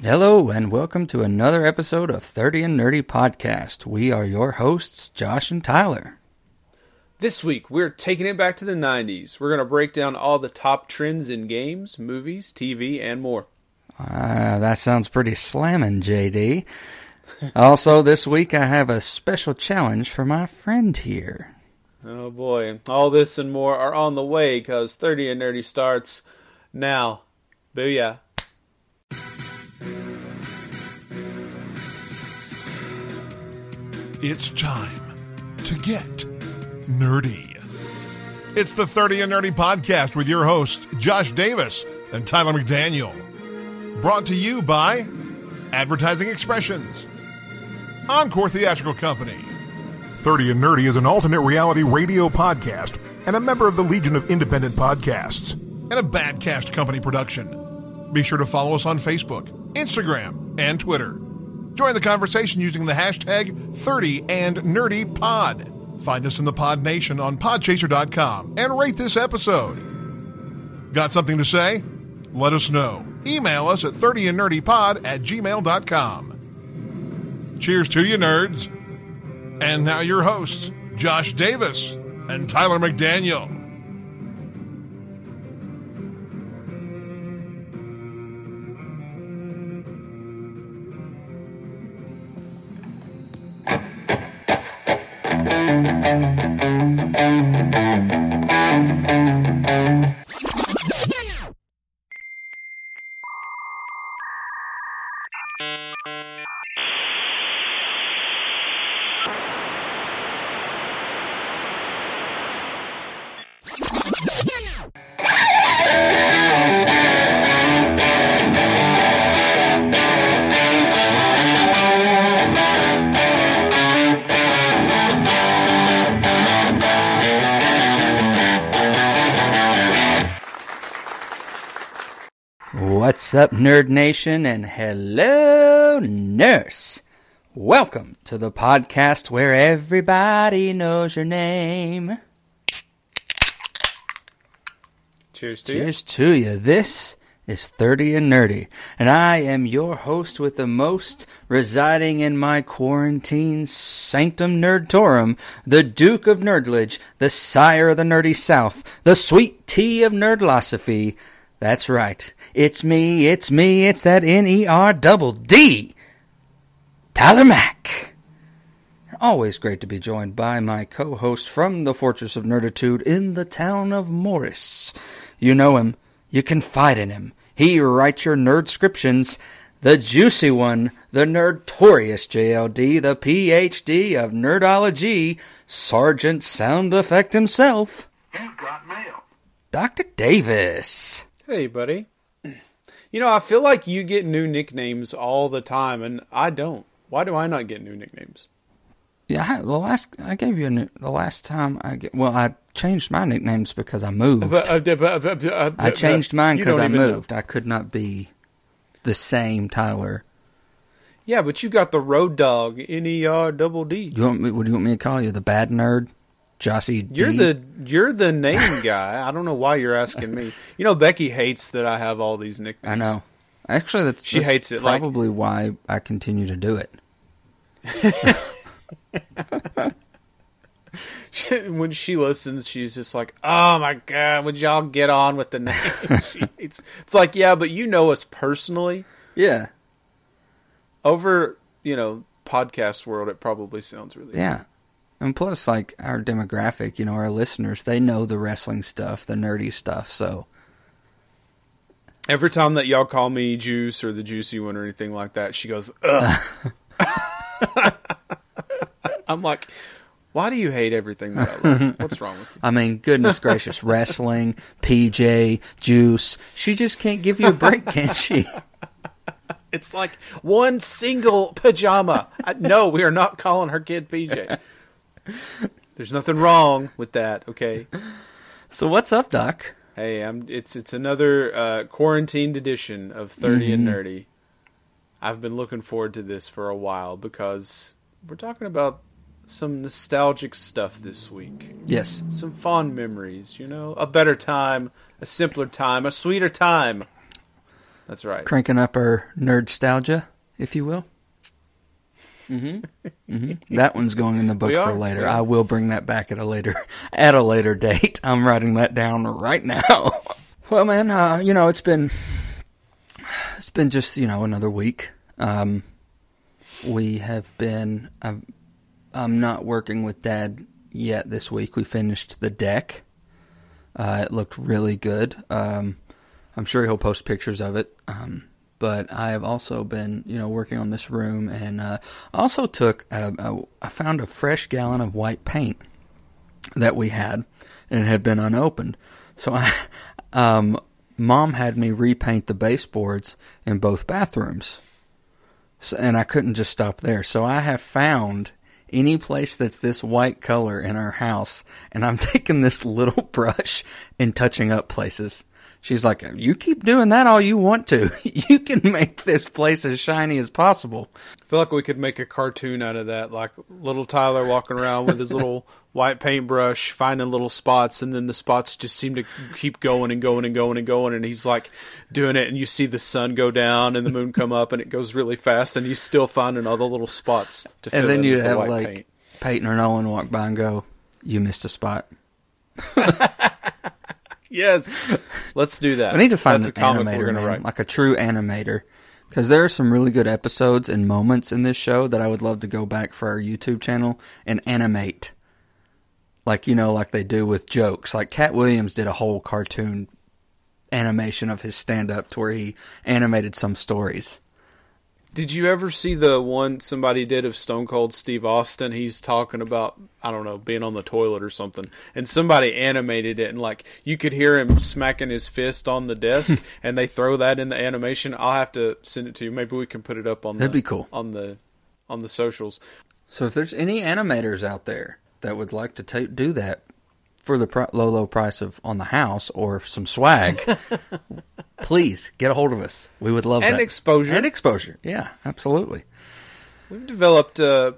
Hello, and welcome to another episode of 30 and Nerdy Podcast. We are your hosts, Josh and Tyler. This week, we're taking it back to the 90s. We're going to break down all the top trends in games, movies, TV, and more. Ah, that sounds pretty slamming, JD. also, this week I have a special challenge for my friend here. Oh boy, all this and more are on the way because 30 and Nerdy starts now. Booyah. It's time to get nerdy. It's the 30 and Nerdy podcast with your hosts, Josh Davis and Tyler McDaniel. Brought to you by Advertising Expressions, Encore Theatrical Company. 30 and Nerdy is an alternate reality radio podcast and a member of the Legion of Independent Podcasts and a Badcast Company production. Be sure to follow us on Facebook, Instagram, and Twitter. Join the conversation using the hashtag 30 and Nerdy Pod. Find us in the Pod Nation on podchaser.com and rate this episode. Got something to say? Let us know. Email us at 30andnerdypod at gmail.com. Cheers to you, nerds. And now your hosts, Josh Davis and Tyler McDaniel. What's up, Nerd Nation, and hello, nurse. Welcome to the podcast where everybody knows your name. Cheers to you. Cheers to you. This is 30 and Nerdy, and I am your host with the most residing in my quarantine sanctum nerdtorum, the Duke of Nerdledge, the sire of the nerdy South, the sweet tea of nerdlosophy. That's right. It's me, it's me, it's that N-E-R double D. Tyler Mack. Always great to be joined by my co-host from the Fortress of Nerditude in the town of Morris. You know him. You confide in him. He writes your nerd nerdscriptions. The juicy one, the nerdtorious JLD, the PhD of nerdology, Sergeant Sound Effect himself. You've got mail. Dr. Davis. Hey, buddy. You know, I feel like you get new nicknames all the time, and I don't. Why do I not get new nicknames? Yeah, I, the last I gave you a new, the last time I get, well, I changed my nicknames because I moved. But, uh, but, but, uh, I changed mine because I even know. moved. I could not be the same Tyler. Yeah, but you got the road dog, N E R double D. You want me? What do you want me to call you? The bad nerd, Jossie D. You're the you're the name guy. I don't know why you're asking me. You know, Becky hates that I have all these nicknames. I know. Actually, that's She that's hates it, like- Probably why I continue to do it. when she listens, she's just like, "Oh my god, would y'all get on with the name?" hates. It's like, yeah, but you know us personally. Yeah, Over you know podcast world, it probably sounds really yeah. And plus, like our demographic, you know, our listeners, they know the wrestling stuff, the nerdy stuff. So Every time that y'all call me Juice or the Juicy One or anything like that, she goes, Ugh. I'm like, why do you hate everything that I love? What's wrong with you? I mean, goodness gracious, wrestling, PJ, Juice. She just can't give you a break, can she? It's like one single pajama. I, no, we are not calling her kid PJ. There's nothing wrong with that, okay? So what's up, Doc? Hey, I'm. It's it's another uh, quarantined edition of 30 and Nerdy. I've been looking forward to this for a while because we're talking about some nostalgic stuff this week. Yes. Some fond memories, you know, a better time, a simpler time, a sweeter time. That's right. cranking up our nerdnostalgia, if you will. Mm-hmm. mm-hmm. That one's going in the book for later. I will bring that back at a later at a later date. I'm writing that down right now. well, man, uh, you know it's been it's been just you know another week. Um, we have been. I'm, I'm not working with Dad yet this week. We finished the deck. Uh, it looked really good. Um, I'm sure he'll post pictures of it. Um, but I have also been, you know, working on this room, and uh, also took. A, a, I found a fresh gallon of white paint that we had, and had been unopened. So I, um, Mom had me repaint the baseboards in both bathrooms, so, and I couldn't just stop there. So I have found any place that's this white color in our house, and I'm taking this little brush and touching up places. She's like, "You keep doing that all you want to. You can make this place as shiny as possible." I feel like we could make a cartoon out of that, like little Tyler walking around with his little white paintbrush, finding little spots, and then the spots just seem to keep going and going and going and going, and he's like doing it, and you see the sun go down and the moon come up, and it goes really fast, and he's still finding all the little spots to fill And then you'd the have like paint. Peyton or Nolan walk by and go, "You missed a spot." Yes, let's do that. I need to find That's an a comic animator, man, write. like a true animator, because there are some really good episodes and moments in this show that I would love to go back for our YouTube channel and animate, like you know, like they do with jokes. Like Katt Williams did a whole cartoon animation of his stand-up to where he animated some stories. Did you ever see the one somebody did of Stone Cold Steve Austin? He's talking about I don't know being on the toilet or something, and somebody animated it, and like you could hear him smacking his fist on the desk, hmm. and they throw that in the animation. I'll have to send it to you. Maybe we can put it up on That'd the be cool. on the on the socials. So if there's any animators out there that would like to ta do that for the low, low price of on the house or some swag, please get a hold of us. We would love And that. exposure. And exposure. Yeah, absolutely. We've developed a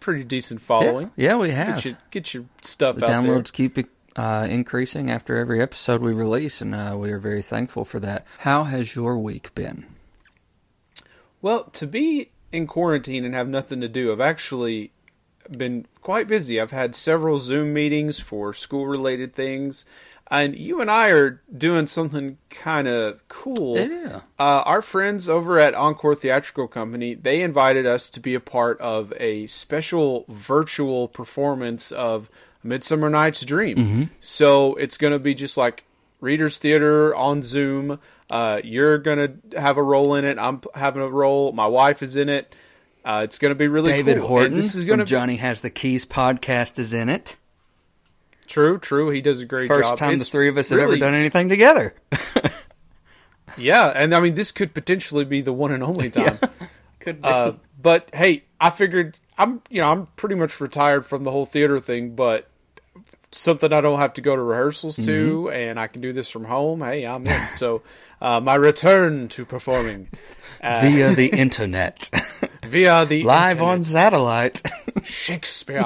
pretty decent following. Yeah, we have. Get your get your stuff the out there. downloads keep uh, increasing after every episode we release, and uh, we are very thankful for that. How has your week been? Well, to be in quarantine and have nothing to do, I've actually been quite busy. I've had several Zoom meetings for school related things. And you and I are doing something kind of cool. Yeah. Uh, our friends over at Encore Theatrical Company, they invited us to be a part of a special virtual performance of Midsummer Night's Dream. So it's going to be just like Readers Theater on Zoom. Uh, you're going to have a role in it. I'm having a role. My wife is in it. Uh, it's going to be really David cool. Horton And this is going to Johnny Has the Keys podcast is in it. true. True. He does a great First job. time It's the three of us have ever done anything together. Yeah, and I mean this could potentially be the one and only time. Could Uh, but hey, I figured I'm you know I'm pretty much retired from the whole theater thing, but something I don't have to go to rehearsals to, Mm-hmm. and I can do this from home. Hey, I'm in. so uh, my return to performing uh, via the internet, via the live internet. on satellite. Shakespeare.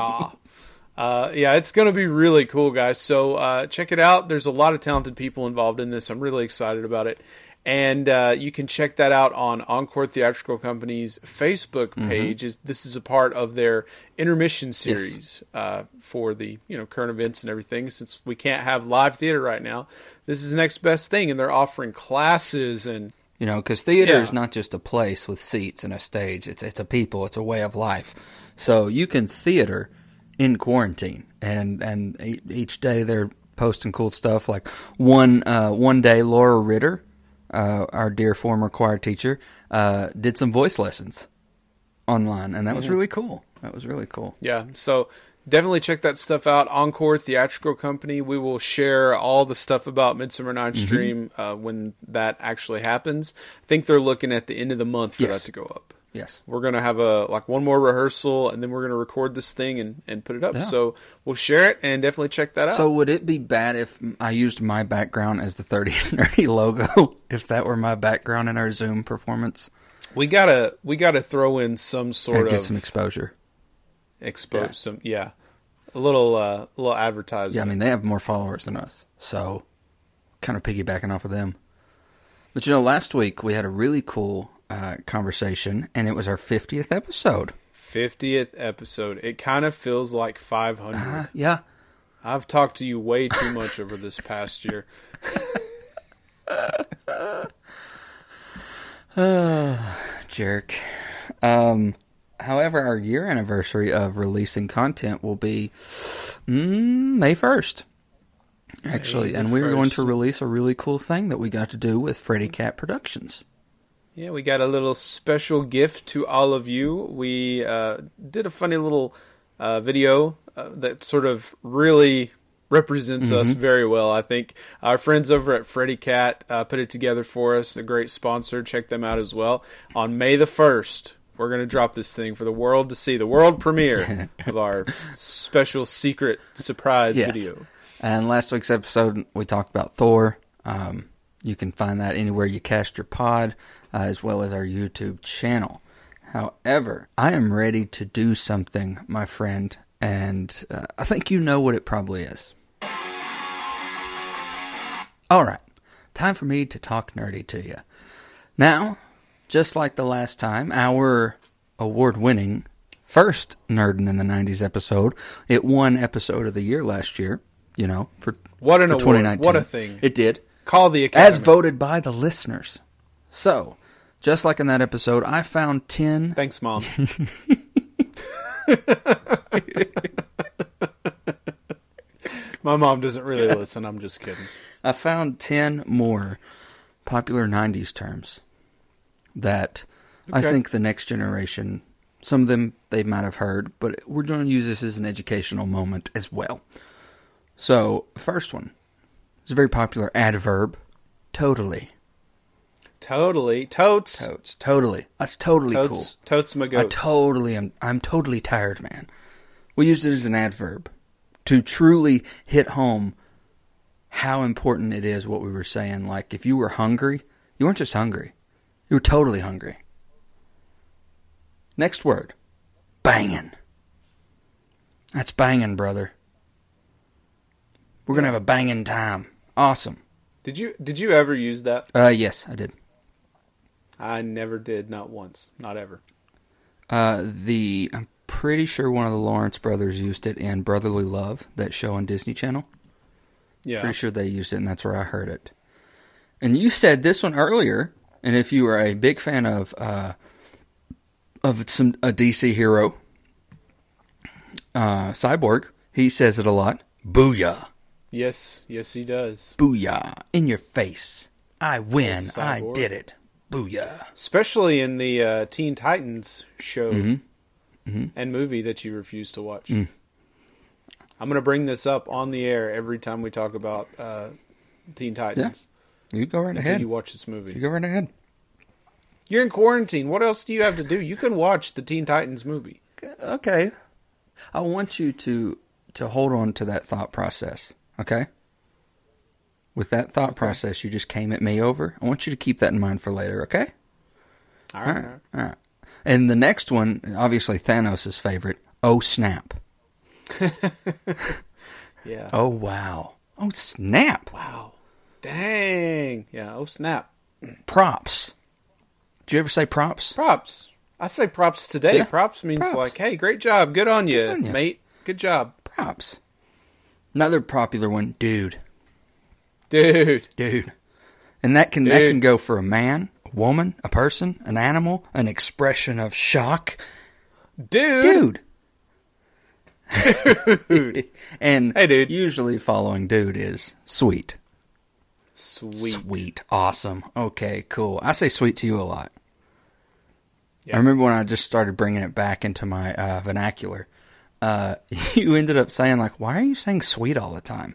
Uh, yeah, it's going to be really cool, guys. So uh, check it out. There's a lot of talented people involved in this. I'm really excited about it. And uh, you can check that out on Encore Theatrical Company's Facebook Mm-hmm. page. Is This is a part of their intermission series uh, for the you know current events and everything. Since we can't have live theater right now, this is the next best thing. And they're offering classes and You know, because theater Yeah. is not just a place with seats and a stage. It's it's a people. It's a way of life. So you can theater in quarantine, and and each day they're posting cool stuff. Like one uh, one day, Laura Ritter, uh, our dear former choir teacher, uh, did some voice lessons online, and that was really cool. That was really cool. Yeah, so definitely check that stuff out. Encore Theatrical Company. We will share all the stuff about Midsummer Night's Mm-hmm. Dream uh, when that actually happens. I think they're looking at the end of the month for Yes. that to go up. Yes. We're gonna have a like one more rehearsal, and then we're gonna record this thing and, and put it up. Yeah. So we'll share it and definitely check that out. So would it be bad if I used my background as the 30 and nerdy logo? If that were my background in our Zoom performance, we gotta we gotta throw in some sort I'd get of some exposure. Expose yeah. some yeah a little uh, a little advertising. Yeah, I mean they have more followers than us, so kind of piggybacking off of them. But you know, last week we had a really cool uh, conversation, and it was our 50th episode. 50th episode. It kind of feels like 500. Uh, yeah. I've talked to you way too much over this past year. Jerk. Um, however, our year anniversary of releasing content will be mm, May 1st. Actually, May and we're going to release a really cool thing that we got to do with Freddy Cat Productions. Yeah, we got a little special gift to all of you. We uh, did a funny little uh, video uh, that sort of really represents us very well. I think our friends over at Freddy Cat uh, put it together for us. A great sponsor. Check them out as well. On May the first, we're going to drop this thing for the world to see. The world premiere of our special secret surprise Yes. video. And last week's episode, we talked about Thor. Um, you can find that anywhere you cast your pod, uh, as well as our YouTube channel. However, I am ready to do something, my friend, and uh, I think you know what it probably is. All right, time for me to talk nerdy to you. Now, just like the last time, our award winning first Nerdin in the 90s episode, it won episode of the year last year, you know, for, What an for award. 2019. What a thing. It did. Call the Academy. As voted by the listeners. So, just like in that episode, I found 10 Thanks, Mom. My mom doesn't really listen. I'm just kidding. I found 10 more popular 90s terms that I think the next generation, some of them they might have heard, but we're going to use this as an educational moment as well. So, first one is a very popular adverb totally. Totally. Totes. Totes. Totally. That's totally Totes. cool. Totes my I goats. totally am. I'm totally tired, man. We use it as an adverb to truly hit home how important it is what we were saying. Like, if you were hungry, you weren't just hungry, you were totally hungry. Next word banging. That's banging, brother. We're going to have a banging time. Awesome. Did you did you ever use that? Uh, yes, I did. I never did, not once, not ever. Uh, the I'm pretty sure one of the Lawrence brothers used it in Brotherly Love, that show on Disney Channel. Yeah. Pretty sure they used it, and that's where I heard it. And you said this one earlier, and if you are a big fan of uh, of some a DC hero, uh, Cyborg, he says it a lot. Booyah, Yes, yes, he does. booyah, in your face. I win. I did it. Booyah. Especially in the uh, Teen Titans show Mm-hmm. and movie that you refuse to watch. Mm. I'm going to bring this up on the air every time we talk about uh, Teen Titans. You go right ahead. you You watch this movie. You go right ahead. You're in quarantine. What else do you have to do? You can watch the Teen Titans movie. Okay. I want you to to hold on to that thought process. Okay. With that thought process you just came at me over, I want you to keep that in mind for later. Okay. All All right. right. All right. And the next one, obviously Thanos' favorite. Oh snap! Yeah. Oh wow! Oh snap! Wow. Dang. Yeah. Oh snap. Props. Do you ever say props? Props. I say props today. Yeah. Props means Props. like, hey, great job. Good on you, mate. Good job. Props. Another popular one, dude. Dude. dude. And that can that can go for a man, a woman, a person, an animal, an expression of shock, Dude. dude. and Hey, dude. usually following dude is sweet, Sweet. sweet, awesome. Okay, cool. I say sweet to you a lot. Yeah. I remember when I just started bringing it back into my uh, vernacular. Uh, you ended up saying like, "Why are you saying sweet all the time?"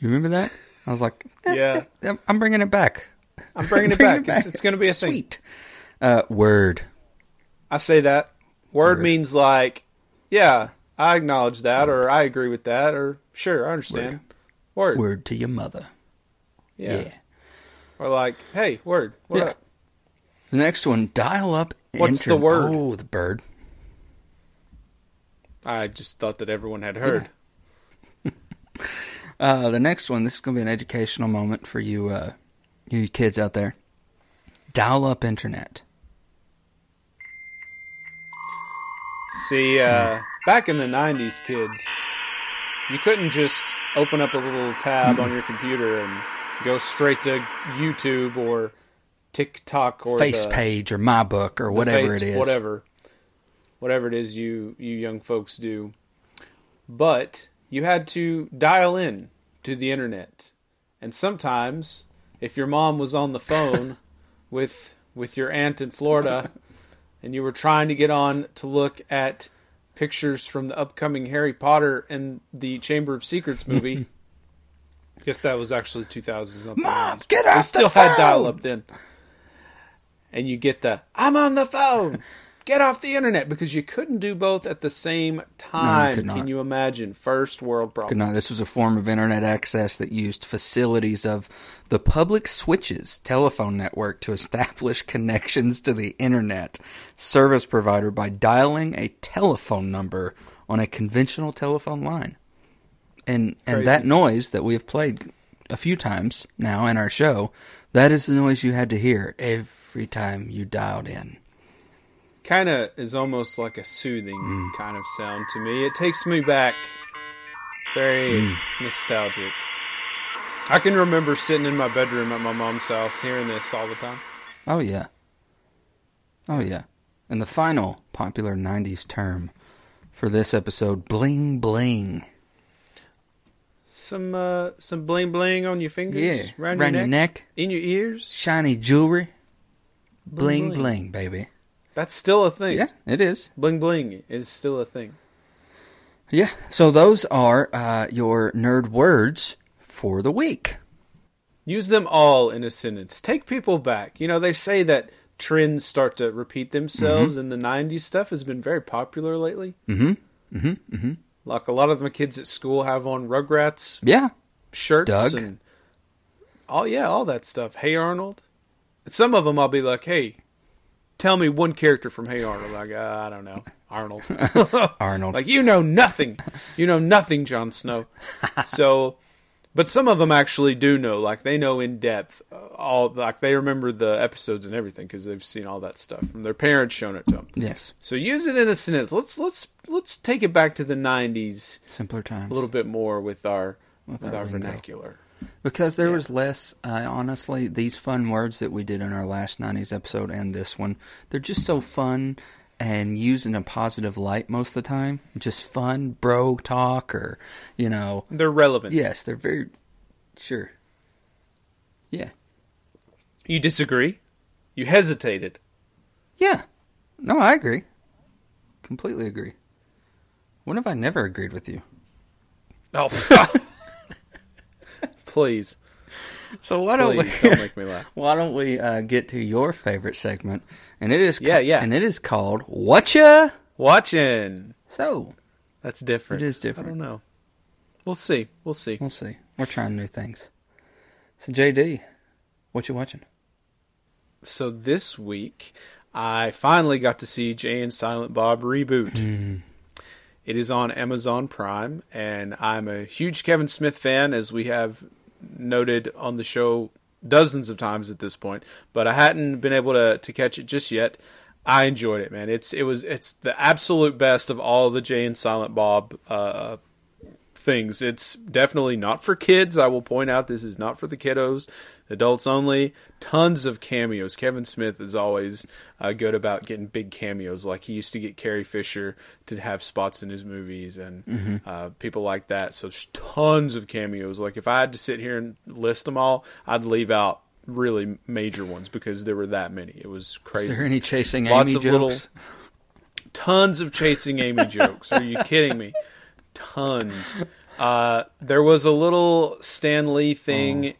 You remember that? I was like, eh, Yeah. eh, I'm bringing it back. I'm bringing it Bringing back. It's, it's going to be a thing. Sweet. Uh, word. I say that. Word Word. means like, yeah, I acknowledge that, or I agree with that, or sure, I understand. Word. Word to your mother. Yeah. Yeah. Or like, hey, word. What Yeah. up? The next one, dial up. What's the word? Oh, the bird. I just thought that everyone had heard. Uh, the next one, this is going to be an educational moment for you, uh, you kids out there, dial up internet. See, uh, back in the '90s, kids, you couldn't just open up a little tab on your computer and go straight to YouTube or TikTok or Face the, page or my book or whatever face- it is. whatever, whatever it is you you young folks do. But you had to dial in to the internet, and sometimes, if your mom was on the phone with with your aunt in Florida, and you were trying to get on to look at pictures from the upcoming Harry Potter and the Chamber of Secrets movie. Guess that was actually 2000s. not the Mom, 90s. get We off the still had dial up then. And you get the I'm on the phone. Get off the internet because you couldn't do both at the same time. could not. Can you imagine? First world problem. night. This was a form of internet access that used facilities of the public switches telephone network to establish connections to the internet service provider by dialing a telephone number on a conventional telephone line. And Crazy. and that noise that we have played a few times now in our show, that is the noise you had to hear every time you dialed in. Kind of is almost like a soothing Mm. kind of sound to me. It takes me back very Mm. nostalgic. I can remember sitting in my bedroom at my mom's house hearing this all the time. Oh yeah. Oh yeah. And the final popular 90s term for this episode, bling bling. Some uh, some bling bling on your fingers, Yeah. around, Around your, neck, in your ears. shiny jewelry. Bling bling. bling, baby. That's still a thing. Yeah, it is. Bling bling is still a thing. Yeah. So those are uh, your nerd words for the week. Use them all in a sentence. Take people back. You know, they say that trends start to repeat themselves, and the '90s stuff has been very popular lately. Mm-hmm. Mm-hmm. Mm-hmm. Like a lot of my kids at school have on Rugrats Yeah. shirts Doug. and all yeah, all that stuff. Hey Arnold. And some of them I'll be like, hey, tell me one character from Hey Arnold. Like uh, I don't know, Arnold. Arnold. like you know nothing. You know nothing, Jon Snow. so, but some of them actually do know. Like they know in depth uh, all. Like they remember the episodes and everything because they've seen all that stuff from their parents showing it to them. yes. So use it in a sentence. Let's let's let's take it back to the '90s Simpler times. a little bit more with our With with, our lingo. vernacular. Because there Yeah. was less, uh, honestly, these fun words that we did in our last 90s episode and this one, they're just so fun and used in a positive light most of the time. Just fun, bro talk, or, you know, They're relevant. yes, they're very, sure. Yeah. You disagree? You hesitated. Yeah. No, I agree. Completely agree. When have I never agreed with you? Oh, please, So why don't please we? don't make me laugh. Why don't we uh, get to your favorite segment? And it is Yeah, yeah. and it is called Whatcha. Watching. So That's different. It is different. I don't know. We'll see. We'll see. we'll see. We're trying new things. So JD, what you watching? So this week, I finally got to see Jay and Silent Bob reboot. It is on Amazon Prime, and I'm a huge Kevin Smith fan, as we have noted on the show dozens of times at this point. But I hadn't been able to to catch it just yet. I enjoyed it, man. It's it was it's the absolute best of all the Jay and Silent Bob uh, things. It's definitely not for kids. I will point out this is not for the kiddos, adults only. Tons of cameos. Kevin Smith is always uh, good about getting big cameos. Like he used to get Carrie Fisher to have spots in his movies and uh, people like that. So tons of cameos. Like if I had to sit here and list them all, I'd leave out really major ones because there were that many. It was crazy. Is there any chasing Lots Amy of little- jokes? tons of chasing Amy jokes. Are you kidding me? Tons. Uh, there was a little Stan Lee thing d-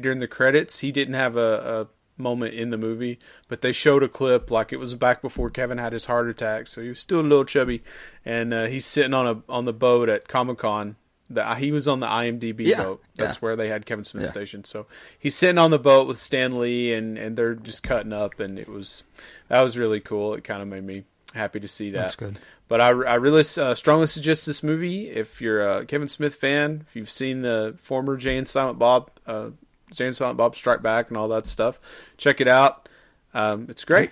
during the credits. He didn't have a, a moment in the movie, but they showed a clip like it was back before Kevin had his heart attack, so he was still a little chubby, and uh, he's sitting on a on the boat at Comic Con. The, he was on the IMDb Yeah, boat. That's yeah. where they had Kevin Smith Yeah. station. So he's sitting on the boat with Stan Lee, and and they're just cutting up, and it was that was really cool. It kind of made me happy to see that. That's good. But I, I really uh, strongly suggest this movie if you're a Kevin Smith fan. If you've seen the former Jay and Silent Bob uh, Jay and Silent Bob Strike Back and all that stuff. Check it out. Um, it's great.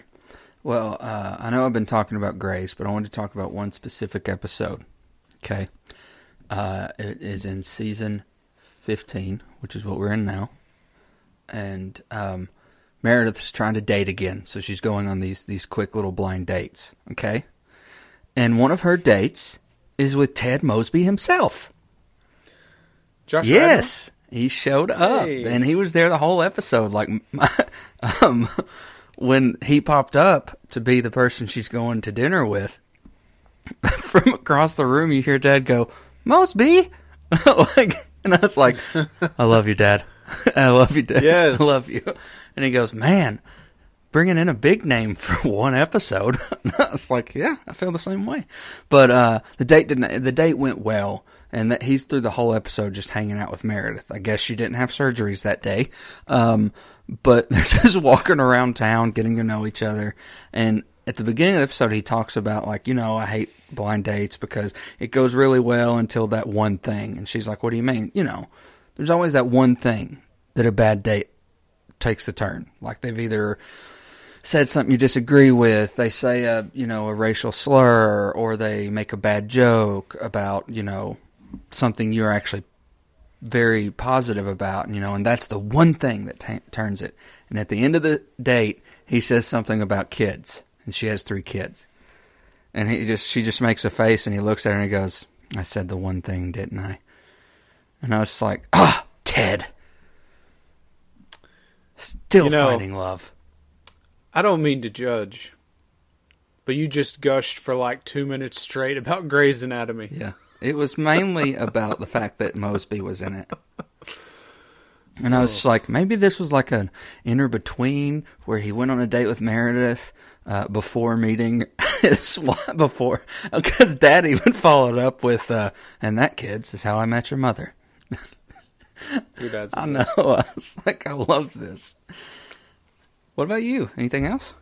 Well, uh, I know I've been talking about Grey's, but I wanted to talk about one specific episode. Okay. Uh, it is in season 15, which is what we're in now. And um, Meredith is trying to date again, so she's going on these, these quick little blind dates. Okay. And one of her dates is with Ted Mosby himself. Josh Yes, he showed up, Hey. and he was there the whole episode. Like, um, when he popped up to be the person she's going to dinner with, from across the room, you hear Dad go, "Mosby," like, and I was like, "I love you, Dad. I love you, Dad. Yes. I love you." And he goes, "Man." Bringing in a big name for one episode, I was like, "Yeah, I feel the same way." But uh, the date didn't. The date went well, and that he's through the whole episode just hanging out with Meredith. I guess she didn't have surgeries that day, um, but they're just walking around town, getting to know each other. And at the beginning of the episode, he talks about like, you know, I hate blind dates because it goes really well until that one thing. And she's like, "What do you mean?" You know, there's always that one thing that a bad date takes the turn. Like they've either said something you disagree with, they say a you know a racial slur, or they make a bad joke about you know something you're actually very positive about, you know, and that's the one thing that t- turns it. And at the end of the date, he says something about kids, and she has three kids, and he just she just makes a face, and he looks at her and he goes, "I said the one thing, didn't I?" And I was just like, "Ah, Ted." Still You know- finding love. I don't mean to judge, but you just gushed for like two minutes straight about Grey's Anatomy. Yeah. It was mainly about the fact that Mosby was in it. And I was just like, maybe this was like an inner between where he went on a date with Meredith uh, before meeting his wife, before, because Dad even followed up with, uh, and that, kids, is how I met your mother. Your dad's I know. I was like, I love this. What about you? Anything else?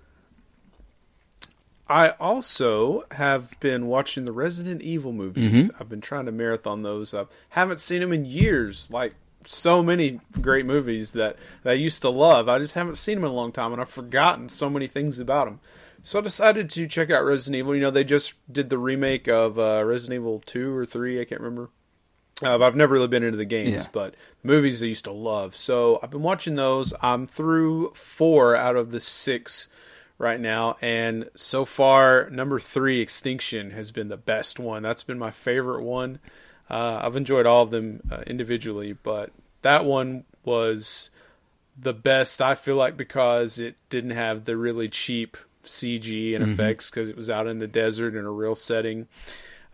I also have been watching the Resident Evil movies. I've been trying to marathon those. I haven't seen them in years. Like so many great movies that, that I used to love. I just haven't seen them in a long time, and I've forgotten so many things about them. So I decided to check out Resident Evil. You know, they just did the remake of uh, Resident Evil two or three. I can't remember. Uh, but I've never really been into the games, Yeah. but the movies I used to love. So I've been watching those. I'm through four out of the six right now, and so far, number three, Extinction, has been the best one. That's been my favorite one. Uh, I've enjoyed all of them uh, individually, but that one was the best. I feel like because it didn't have the really cheap CG and effects because it was out in the desert in a real setting.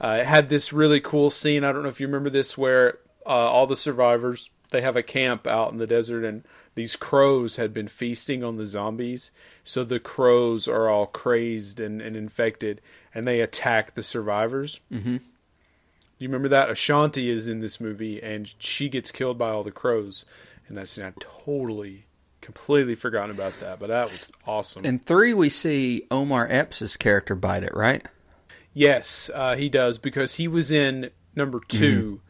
Uh, it had this really cool scene. I don't know if you remember this, where uh, all the survivors they have a camp out in the desert, and these crows had been feasting on the zombies. So the crows are all crazed and, and infected, and they attack the survivors. Mm-hmm. You remember that Ashanti is in this movie, and she gets killed by all the crows, and that's I totally, completely forgotten about that. But that was awesome. In three, we see Omar Epps' character bite it, right? Yes, uh, he does because he was in number 2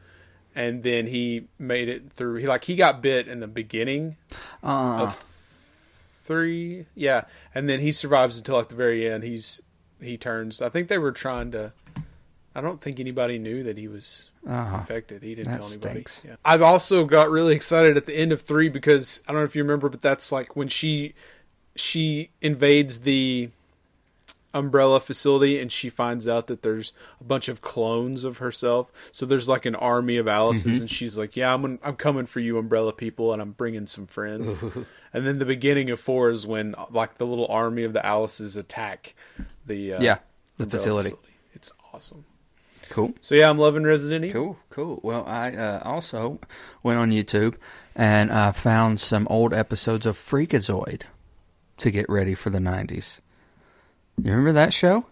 and then he made it through. He like he got bit in the beginning Uh, of three, yeah, and then he survives until like the very end. He's he turns. I think they were trying to. I don't think anybody knew that he was uh, infected. He didn't that tell anybody. Yeah. I've also got really excited at the end of three because I don't know if you remember, but that's like when she she invades the umbrella facility and she finds out that there's a bunch of clones of herself. So there's like an army of Alice's, and she's like, "Yeah, I'm gonna- I'm coming for you, umbrella people, and I'm bringing some friends." and then the beginning of four is when like the little army of the Alice's attack the uh, Yeah, the umbrella facility. It's awesome. cool. So yeah, I'm loving Resident Evil. Cool, cool. Well, I uh, also went on YouTube and uh, found some old episodes of Freakazoid to get ready for the 90s. You remember that show?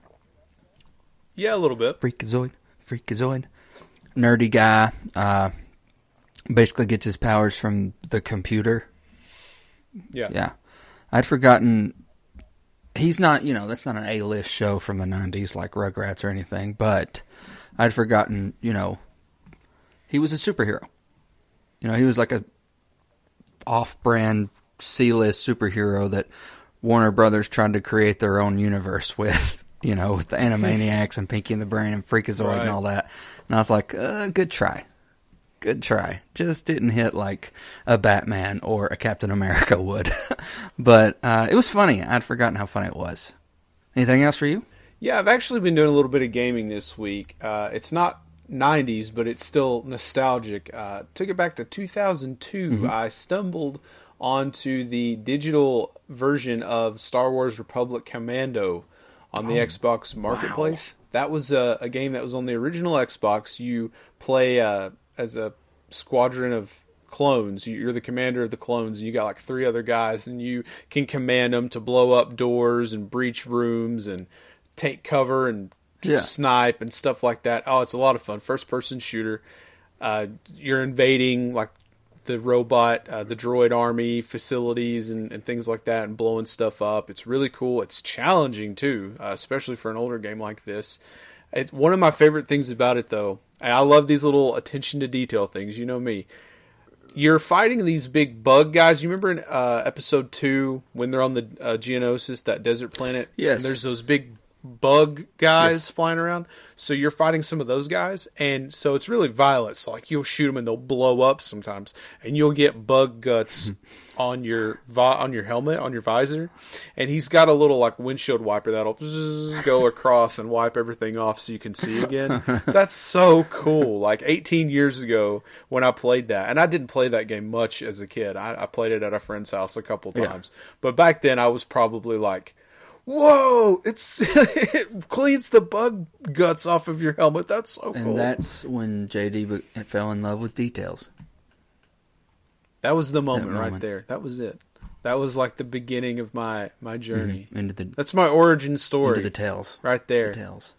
Yeah, a little bit. Freakazoid, Freakazoid. Nerdy guy, uh, basically gets his powers from the computer. Yeah. Yeah. I'd forgotten. He's not, you know, that's not an A list show from the 90s like Rugrats or anything, but I'd forgotten, you know, he was a superhero. You know, he was like a off-brand C-list superhero that Warner Brothers tried to create their own universe with, you know, with the Animaniacs and Pinky and the Brain and Freakazoid Right. and all that. And I was like, uh, good try. Good try. Just didn't hit like a Batman or a Captain America would. but uh, it was funny. I'd forgotten how funny it was. Anything else for you? Yeah, I've actually been doing a little bit of gaming this week. Uh, it's not 90s, but it's still nostalgic. Uh, took it back to 2002. I stumbled onto the digital version of Star Wars Republic Commando on the Xbox Marketplace. That was a, a game that was on the original Xbox. You play uh, as a squadron of clones. You- You're the commander of the clones, and you got like three other guys, and you can command them to blow up doors and breach rooms and take cover and Yeah. snipe and stuff like that. Oh, it's a lot of fun. First person shooter. Uh, you're invading like the robot, uh, the droid army facilities and, and things like that, and blowing stuff up. It's really cool. It's challenging too, uh, especially for an older game like this. It's one of my favorite things about it, though. And I love these little attention to detail things. You know me. You're fighting these big bug guys. You remember in uh, episode two when they're on the uh, Geonosis, that desert planet? Yes. And there's those big bug guys Yes. flying around. So you're fighting some of those guys, and so it's really violent. So like you'll shoot them and they'll blow up sometimes, and you'll get bug guts on your vi- on your helmet on your visor, and he's got a little like windshield wiper that'll go across and wipe everything off so you can see again. That's so cool. Like 18 years ago when I played that, and I didn't play that game much as a kid. I, I played it at a friend's house a couple Yeah. times, but back then I was probably like whoa! It's it cleans the bug guts off of your helmet. That's so cool. And cool. that's when JD fell in love with details. that was the moment, right there. That was it. That was like the beginning of my my mm-hmm. journey. Into the that's my origin into story the tails. right there. Tails.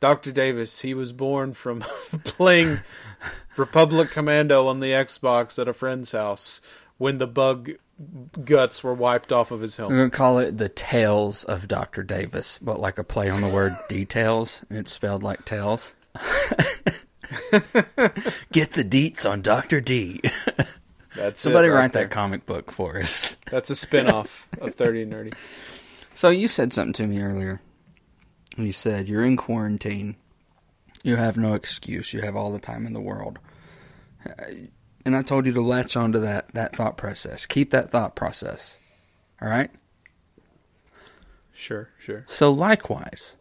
dr davis he was born from playing republic commando on the xbox at a friend's house when the bug guts were wiped off of his We're helmet gonna call it the Tales of Doctor Davis, but like a play on the word details, and it's spelled like tails. Get the deets on Doctor D. that's Somebody it right write there. that comic book for us. that's a spin-off of 30 and nerdy So you said something to me earlier. You said you're in quarantine. You have no excuse. You have all the time in the world. And I told you to latch onto that that thought process. Keep that thought process. All right? sure sure So likewise,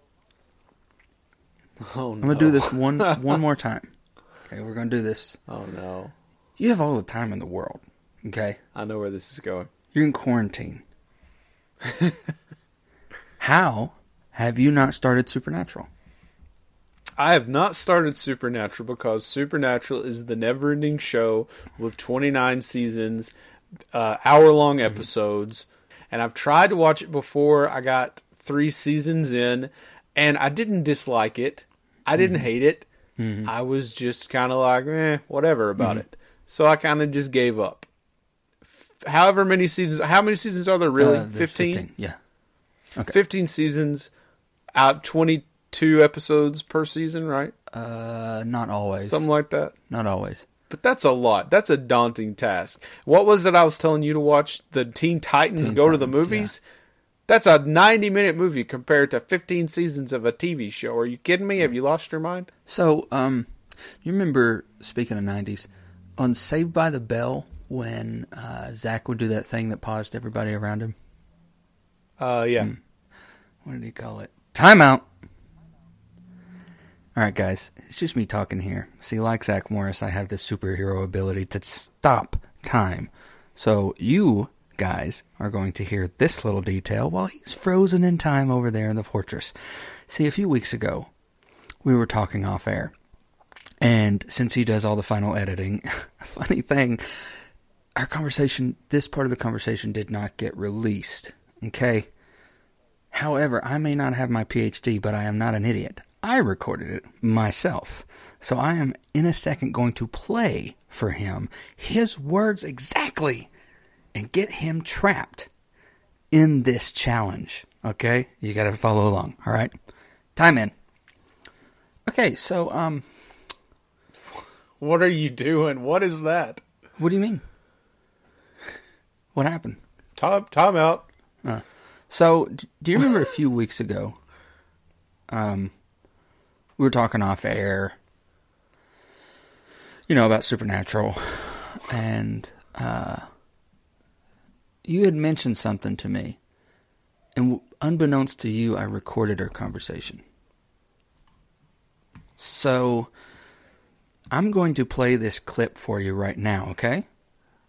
oh no I'm going to do this one one more time. Okay, we're going to do this. oh no You have all the time in the world. Okay? I know where this is going. You're in quarantine. How have you not started Supernatural? I have not started Supernatural because Supernatural is the never ending show with 29 seasons, uh, hour long episodes. And I've tried to watch it before I got three seasons in, and I didn't dislike it. I didn't hate it. I was just kind of like, eh, whatever about it. So I kind of just gave up. F- However many seasons, how many seasons are there really? Uh, there's 15? Yeah. Okay. 15 seasons out 22 episodes per season right? Uh, not always. something like that. Not always. but that's a lot. That's a daunting task. What was it i was telling you to watch? The teen titans Teen go to the Titans, movies? That's a 90 minute movie compared to 15 seasons of a tv show. Are you kidding me? Have you lost your mind? So, um, you remember speaking of '90s on Saved by the Bell when uh, Zach would do that thing that paused everybody around him. uh yeah. What did he call it? Timeout. All right, guys, it's just me talking here. See, like Zach Morris, I have this superhero ability to stop time. So you guys are going to hear this little detail while he's frozen in time over there in the fortress. See, a few weeks ago, we were talking off air. And since he does all the final editing, funny thing, our conversation, this part of the conversation did not get released. Okay? However, I may not have my PhD, but I am not an idiot. I recorded it myself. So I am in a second going to play for him his words exactly and get him trapped in this challenge. Okay? You got to follow along, all right? Time in. Okay, so um what are you doing what is that what do you mean? What happened? Time time out. So, do you remember a few weeks ago? Um, we were talking off air, you know, about Supernatural, and uh, you had mentioned something to me, and unbeknownst to you, I recorded our conversation. So, I'm going to play this clip for you right now, okay?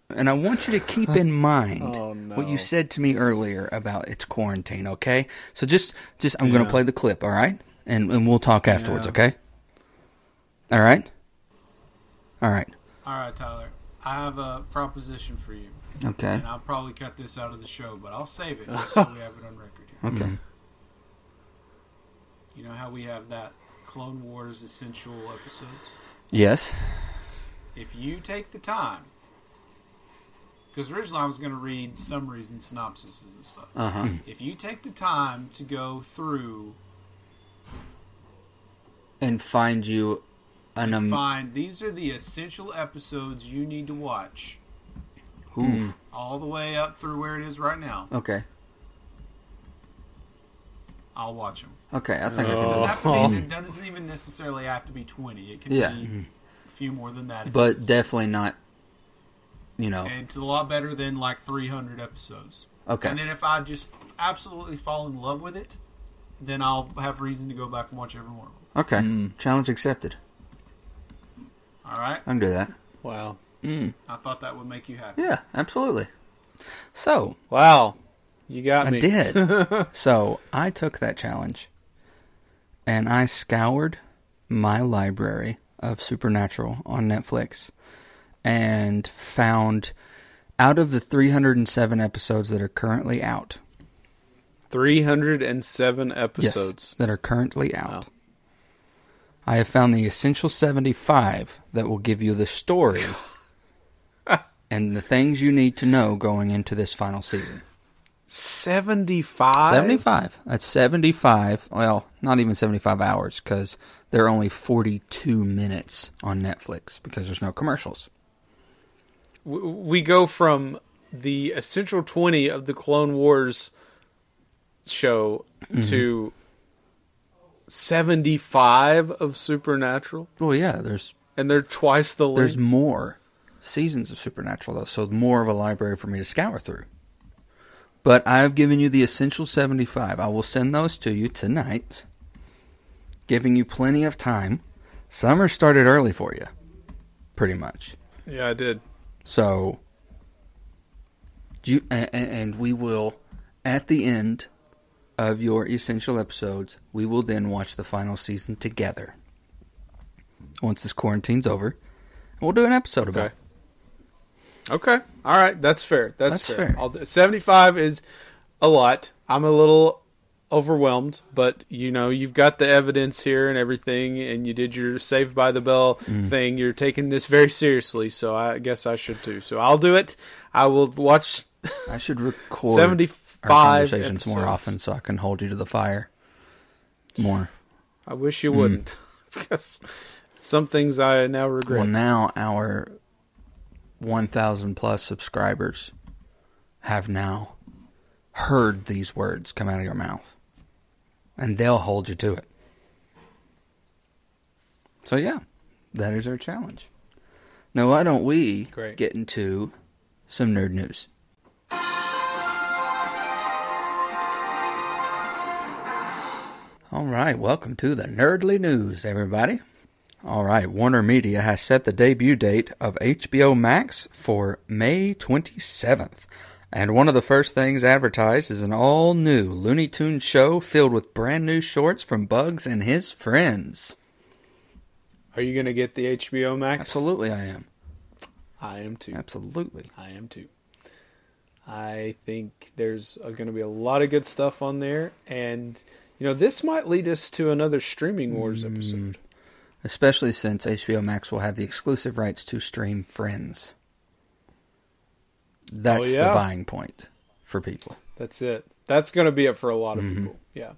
And I want you to keep in mind Oh, what you said to me earlier about it's quarantine, okay? So just just I'm going to play the clip, all right? And and we'll talk afterwards, Yeah. okay? All right? All right. All right, Tyler. I have a proposition for you, Okay. and I'll probably cut this out of the show, but I'll save it just so we have it on record here. Okay. You know how we have that Clone Wars essential episodes? Yes. If you take the time, because originally I was going to read summaries and synopsises and stuff. Uh-huh. If you take the time to go through And find you an um, find these are the essential episodes you need to watch ooh, all the way up through where it is right now. Okay. I'll watch them. Okay, I think I It can doesn't, have to be, it doesn't even necessarily have to be 20. It can Yeah. be a few more than that. But definitely not you know. and it's a lot better than like 300 episodes. Okay. And then if I just absolutely fall in love with it, then I'll have reason to go back and watch every one of them. Okay. Hmm. Challenge accepted. All right? I can do that. Wow. Hmm. I thought that would make you happy. Yeah, absolutely. So, Wow. You got I me. did. so I took that challenge and I scoured my library of Supernatural on Netflix and found out of the 307 episodes that are currently out, 307 yes, episodes. that are currently out, Wow. I have found the essential 75 that will give you the story and the things you need to know going into this final season. 75? 75. That's 75. Well, not even 75 hours because there are only 42 minutes on Netflix because there's no commercials. We go from the essential 20 of the Clone Wars show Mm-hmm. to 75 of Supernatural, Well, yeah, there's and they're twice the length. there's more seasons of Supernatural though, so more of a library for me to scour through. But I've given you the essential 75. I will send those to you tonight, giving you plenty of time. Summer started early for you, pretty much. Yeah, I did. So, you and, and we will at the end of your essential episodes, we will then watch the final season together. Once this quarantine's over, we'll do an episode about Okay. it. Okay. All right. That's fair. That's, That's fair. fair. 75 is a lot. I'm a little overwhelmed, but you know, you've got the evidence here and everything, and you did your Saved by the Bell Mm-hmm. thing. You're taking this very seriously, so I guess I should too. So I'll do it. I will watch I should record 75 our conversations more often so I can hold you to the fire more. I wish you wouldn't, hmm. because some things I now regret. Well, now our 1,000 plus subscribers have now heard these words come out of your mouth. And they'll hold you to it. So, yeah, that is our challenge. Now, why don't we Great. get into some nerd news? All right, welcome to the Nerdly News, everybody. All right, Warner Media has set the debut date of HBO Max for May 27th. And one of the first things advertised is an all new Looney Tunes show filled with brand new shorts from Bugs and his friends. Are you going to get the HBO Max? Absolutely, I am. I am too. Absolutely. I am too. I think there's going to be a lot of good stuff on there, and you know this might lead us to another streaming wars Mm. episode. Especially since HBO Max will have the exclusive rights to stream Friends. That's Oh, yeah? the buying point for people. That's it. That's going to be it for a lot of Mm-hmm. people. Yeah.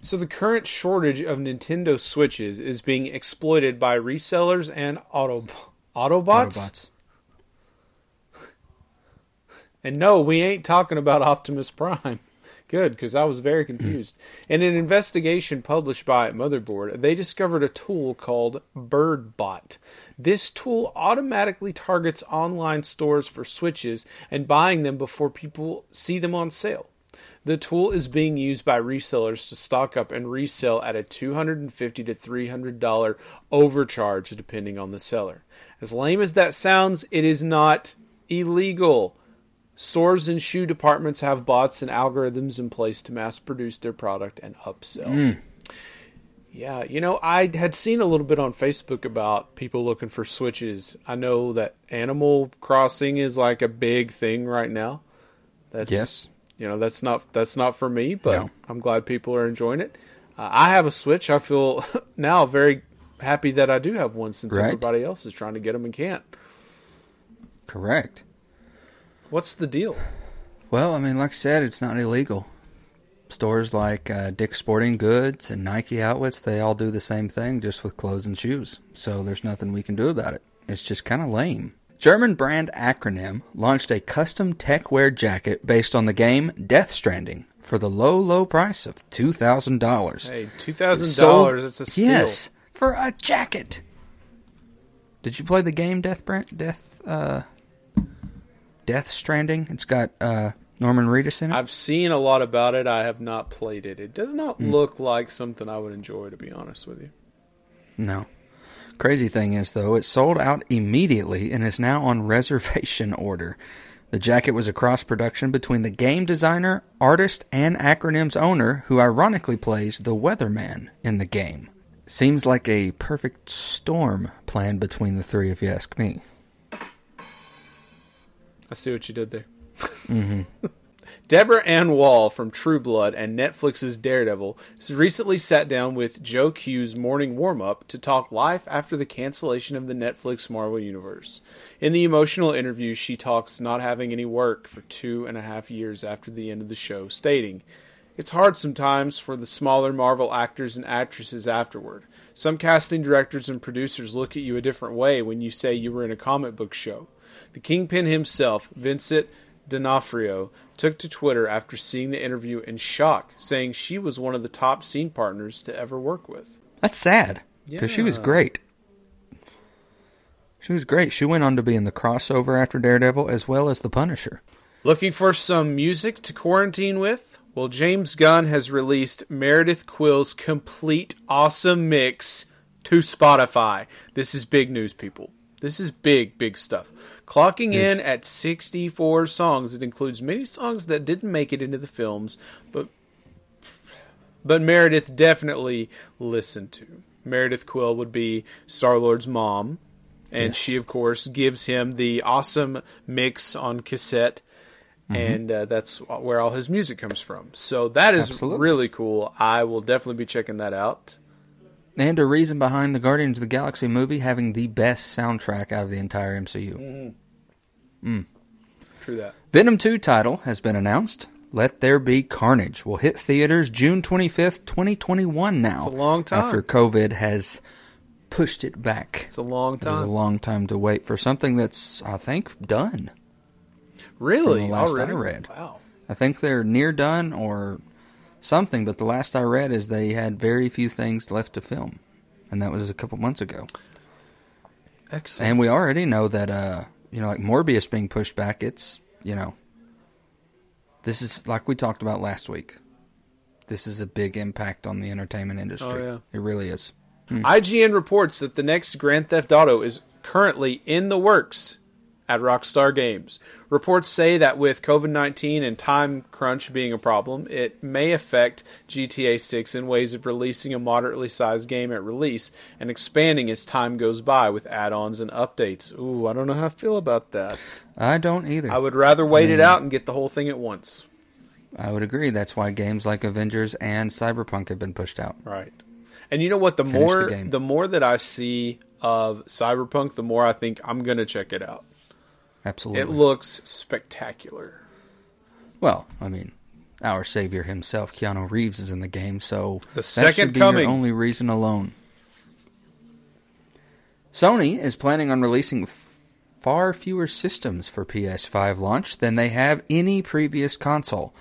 So the current shortage of Nintendo Switches is being exploited by resellers and auto Autobots, Autobots. And no, we ain't talking about Optimus Prime. Good, because I was very confused. In an investigation published by Motherboard, they discovered a tool called BirdBot. This tool automatically targets online stores for switches and buying them before people see them on sale. The tool is being used by resellers to stock up and resell at a $250 to $300 overcharge depending on the seller. As lame as that sounds, it is not illegal. Stores and shoe departments have bots and algorithms in place to mass produce their product and upsell. Yeah, you know, I had seen a little bit on Facebook about people looking for switches. I know that Animal Crossing is like a big thing right now. That's Yes. you know, that's not that's not for me, but No. I'm glad people are enjoying it. Uh, I have a Switch. I feel now very happy that I do have one since Right. everybody else is trying to get them and can't. Correct. What's the deal? Well, I mean, like I said, it's not illegal. Stores like uh, Dick's Sporting Goods and Nike outlets, they all do the same thing, just with clothes and shoes. So there's nothing we can do about it. It's just kind of lame. German brand Acronym launched a custom techwear jacket based on the game Death Stranding for the low, low price of $2,000. Hey, $2,000, it's a steal. Yes, for a jacket. Did you play the game Death Brand, Death uh Death Stranding? It's got uh Norman Reedus in it. I've seen a lot about it. I have not played it. It does not Hmm. look like something I would enjoy, to be honest with you. no. Crazy thing is though, it sold out immediately and is now on reservation order. The jacket was a cross production between the game designer, artist, and Acronym's owner, who ironically plays the weatherman in the game. Seems like a perfect storm planned between the three, if you ask me. I see what you did there. Mm-hmm. Deborah Ann Woll from True Blood and Netflix's Daredevil recently sat down with Joe Q's morning warm up to talk life after the cancellation of the Netflix Marvel Universe. In the emotional interview, she talks not having any work for two and a half years after the end of the show, stating, It's hard sometimes for the smaller Marvel actors and actresses afterward. Some casting directors and producers look at you a different way when you say you were in a comic book show. The Kingpin himself, Vincent D'Onofrio, took to Twitter after seeing the interview in shock, saying she was one of the top scene partners to ever work with. That's sad because she was great. She was great. She went on to be in the crossover after Daredevil as well as the Punisher. Looking for some music to quarantine with? Well, James Gunn has released Meredith Quill's complete awesome mix to Spotify. This is big news, people. This is big, big stuff. Clocking in at 64 songs, it includes many songs that didn't make it into the films, but but Meredith definitely listened to. Meredith Quill would be Star Lord's mom, and she, of course, gives him the awesome mix on cassette, Mm-hmm. and uh, that's where all his music comes from. So that is Absolutely. really cool. I will definitely be checking that out. And a reason behind the Guardians of the Galaxy movie having the best soundtrack out of the entire MCU. Mm-hmm. Mm. True that. Venom 2 title has been announced. Let There Be Carnage will hit theaters June 25th, 2021 now. It's a long time. After COVID has pushed it back. It's a long It was a time. long time to wait for something that's, I think, done. really? from the last Already? I read. Wow. I think they're near done or something, but the last I read is they had very few things left to film. And that was a couple months ago. Excellent. And we already know that, uh, you know, like Morbius being pushed back, it's, you know, this is like we talked about last week. This is a big impact on the entertainment industry. Oh, yeah. It really is. IGN reports that the next Grand Theft Auto is currently in the works at Rockstar Games. Reports say that with COVID 19 and time crunch being a problem, it may affect GTA 6 in ways of releasing a moderately sized game at release and expanding as time goes by with add ons and updates. Ooh, I don't know how I feel about that. I don't either. I would rather wait it out and get the whole thing at once. I would agree. That's why games like Avengers and Cyberpunk have been pushed out. Right. And you know what? The Finish the more game. the more that I see of Cyberpunk, the more I think I'm going to check it out. Absolutely. It looks spectacular. Well, I mean, our savior himself, Keanu Reeves, is in the game, so The that second should be coming. your only reason alone. Sony is planning on releasing far fewer systems for PS5 launch than they have any previous console.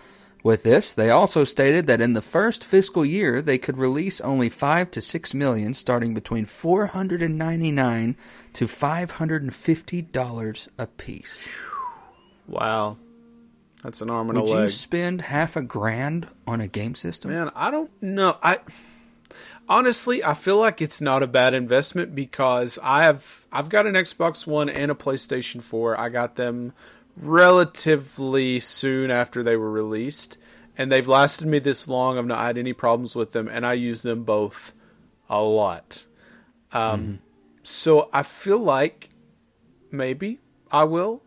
With this, they also stated that in the first fiscal year, they could release only 5 to 6 million, starting between 499 to $550 a piece. Wow. That's an arm and Would a you spend half a grand on a game system? Man, I don't know. I honestly, I feel like it's not a bad investment because I have I've got an Xbox One and a PlayStation 4. I got them relatively soon after they were released, and they've lasted me this long. I've not had any problems with them, and I use them both a lot. Um, so I feel like maybe I will,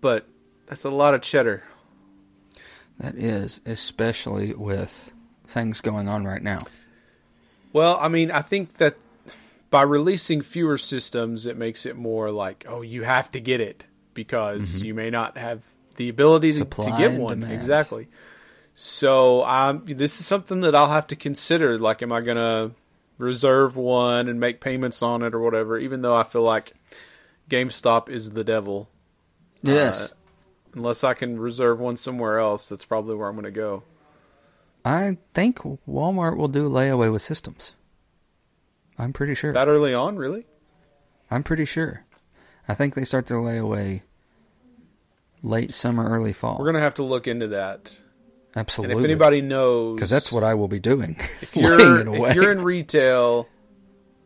but that's a lot of cheddar. That is, especially with things going on right now. Well, I mean, I think that by releasing fewer systems, it makes it more like, oh, you have to get it because you may not have the ability to, to get one. demand. Exactly. So, um, this is something that I'll have to consider. Like, am I going to reserve one and make payments on it or whatever? Even though I feel like GameStop is the devil. Yes. Unless I can reserve one somewhere else, that's probably where I'm going to go. I think Walmart will do layaway with systems. I'm pretty sure. That early on, really? I'm pretty sure. I think they start their layaway late summer, early fall. We're going to have to look into that. Absolutely. And if anybody knows, because that's what I will be doing. if you're, if you're in retail,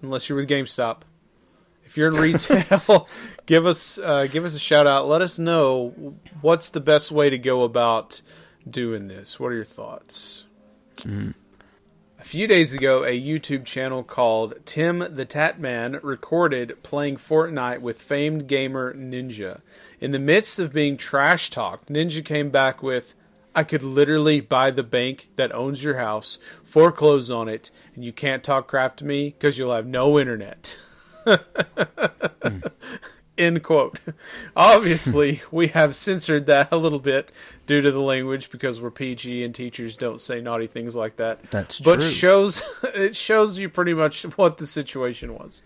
unless you're with GameStop, if you're in retail, give us uh, give us a shout out. Let us know what's the best way to go about doing this. What are your thoughts? A few days ago, a YouTube channel called Tim the Tatman recorded playing Fortnite with famed gamer Ninja. In the midst of being trash talked, Ninja came back with, I could literally buy the bank that owns your house, foreclose on it, and you can't talk crap to me because you'll have no internet. Hmm. End quote. Obviously, we have censored that a little bit due to the language because we're PG and teachers don't say naughty things like that. That's but true. shows it shows you pretty much what the situation was.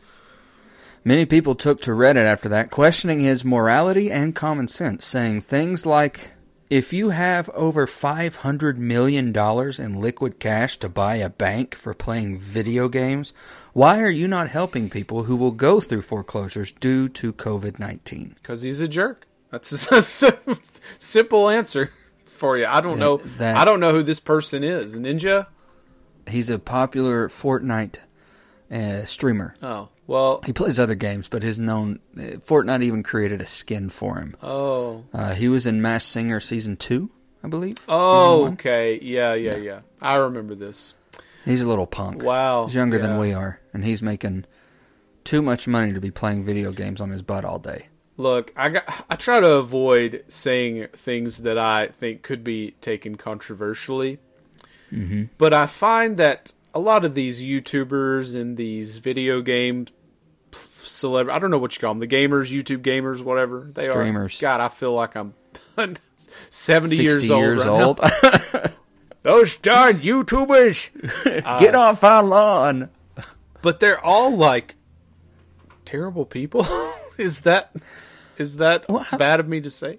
Many people took to Reddit after that, questioning his morality and common sense, saying things like, if you have over $500 million in liquid cash to buy a bank for playing video games, why are you not helping people who will go through foreclosures due to COVID 19? Because he's a jerk. That's a simple answer for you. I don't know. that- I don't know who this person is. Ninja. He's a popular Fortnite uh, streamer. Oh well. He plays other games, but his known uh, Fortnite even created a skin for him. Oh. Uh, he was in Masked Singer season two, I believe. Oh. Okay. Yeah. Yeah. Yeah. I remember this. He's a little punk. Wow. He's younger Yeah. than we are, and he's making too much money to be playing video games on his butt all day. Look, I got. I try to avoid saying things that I think could be taken controversially, Mm-hmm. but I find that a lot of these YouTubers and these video game celeb I don't know what you call them, the gamers, YouTube gamers, whatever they are. Streamers. are. God, I feel like I'm seventy 60 years old. years right old. Those darn YouTubers. Get uh, off our lawn. but they're all like terrible people. is that is that Well, bad of me to say?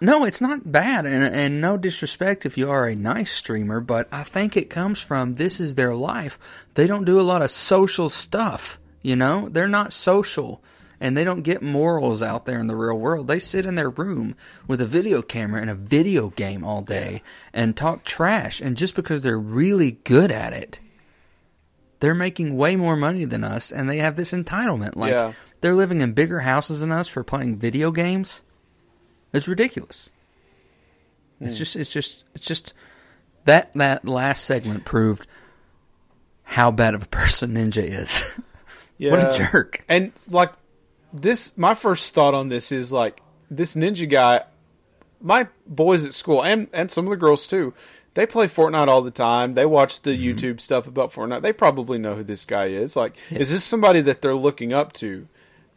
No, it's not bad, and, and no disrespect if you are a nice streamer, but I think it comes from this is their life. They don't do a lot of social stuff, you know? They're not social, and they don't get morals out there in the real world. They sit in their room with a video camera and a video game all day and talk trash, and just because they're really good at it, they're making way more money than us, and they have this entitlement. Like, Yeah. they're living in bigger houses than us for playing video games. It's ridiculous. It's hmm. just it's just it's just that that last segment proved how bad of a person Ninja is. Yeah. what a jerk. And like this my first thought on this is like this ninja guy my boys at school and and some of the girls too. They play Fortnite all the time. They watch the Mm-hmm. YouTube stuff about Fortnite. They probably know who this guy is. Like is this somebody that they're looking up to?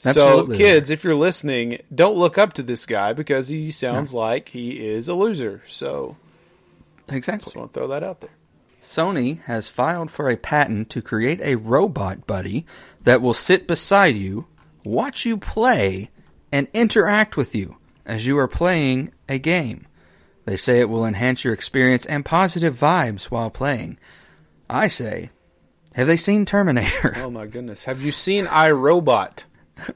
Absolutely. So kids, if you're listening, don't look up to this guy because he sounds like he is a loser. So Exactly. just want to throw that out there. Sony has filed for a patent to create a robot buddy that will sit beside you, watch you play, and interact with you as you are playing a game. They say it will enhance your experience and positive vibes while playing. I say, have they seen Terminator? Oh my goodness. Have you seen iRobot?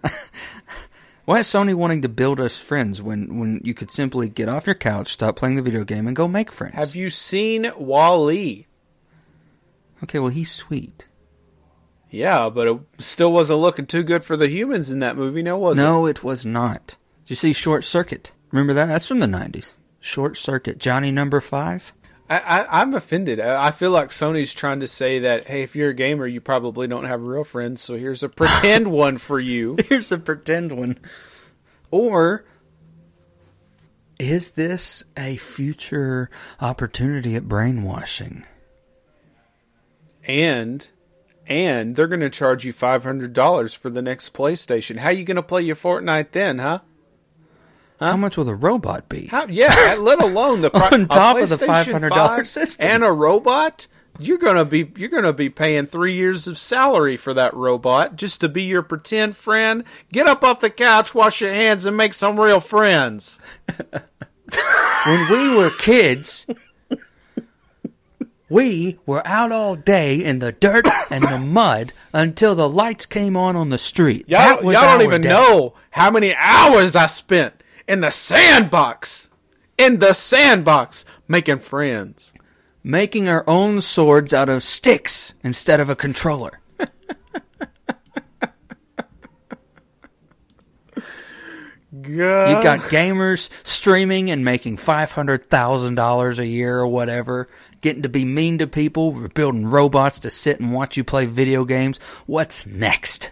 Why is Sony wanting to build us friends when, when you could simply get off your couch, stop playing the video game, and go make friends? Have you seen Wall-E? Okay, well, he's sweet. Yeah, but it still wasn't looking too good for the humans in that movie, now was it? No, it was not. Did you see Short Circuit? Remember that? That's from the 90s. Short Circuit. Johnny number five? I, I, I'm offended. I, I feel like Sony's trying to say that, hey, if you're a gamer, you probably don't have real friends, so here's a pretend one for you. Here's a pretend one. Or is this a future opportunity at brainwashing? And and they're going to charge you five hundred dollars for the next PlayStation. How are you going to play your Fortnite then, huh? How much will the robot be? How, yeah, let alone the On top of the $500 5 system. and a robot. You're gonna be you're gonna be paying three years of salary for that robot just to be your pretend friend. Get up off the couch, wash your hands, and make some real friends. when we were kids, we were out all day in the dirt and the mud until the lights came on on the street. Y'all, That was y'all don't even day. know how many hours I spent in the sandbox, in the sandbox, making friends. making our own swords out of sticks instead of a controller. God. You got gamers streaming and making five hundred thousand dollars a year or whatever, getting to be mean to people, we're building robots to sit and watch you play video games. What's next?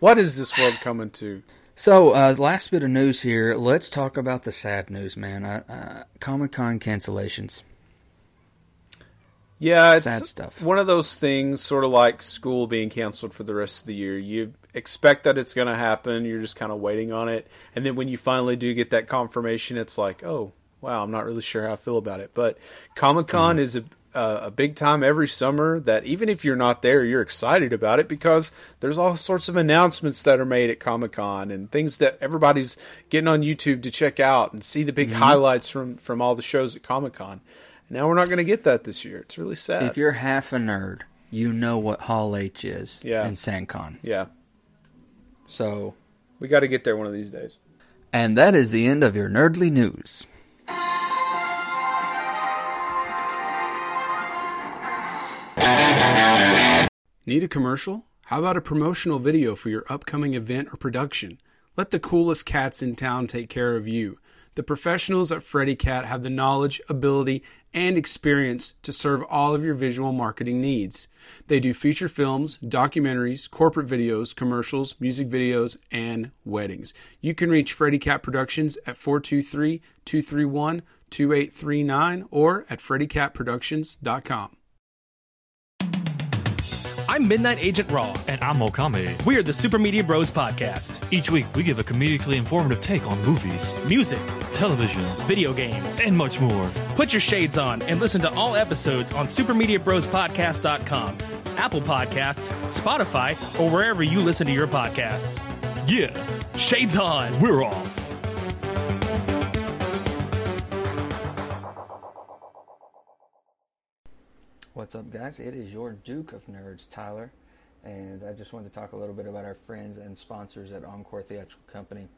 what is this world coming to? So, uh, last bit of news here. Let's talk about the sad news, man. Uh, uh, Comic Con cancellations. Yeah, it's Sad stuff. one of those things, sort of like school being canceled for the rest of the year. You expect that it's going to happen. You're just kind of waiting on it, and then when you finally do get that confirmation, it's like, oh, wow, I'm not really sure how I feel about it. But Comic Con is a uh, a big time every summer that even if you're not there, you're excited about it because there's all sorts of announcements that are made at Comic Con and things that everybody's getting on YouTube to check out and see the big highlights from from all the shows at Comic Con. Now we're not going to get that this year. It's really sad. If you're half a nerd, you know what Hall H is Yeah. in SanCon. yeah, So, we got to get there one of these days. and that is the end of your nerdly news. Need a commercial? How about a promotional video for your upcoming event or production? Let the coolest cats in town take care of you. The professionals at Freddy Cat have the knowledge, ability, and experience to serve all of your visual marketing needs. They do feature films, documentaries, corporate videos, commercials, music videos, and weddings. You can reach Freddy Cat Productions at 423 231 2839 or at freddycatproductions.com. I'm Midnight Agent Raw. And I'm Okame. We are the Super Media Bros podcast. Each week, we give a comedically informative take on movies, Music, television, video games. and much more. Put your shades on and listen to all episodes on supermediabrospodcast.com, Apple Podcasts, Spotify, or wherever you listen to your podcasts. Yeah, Shades on. we're off. What's up, guys? It is your Duke of Nerds, Tyler, and I just wanted to talk a little bit about our friends and sponsors at Encore Theatrical Company.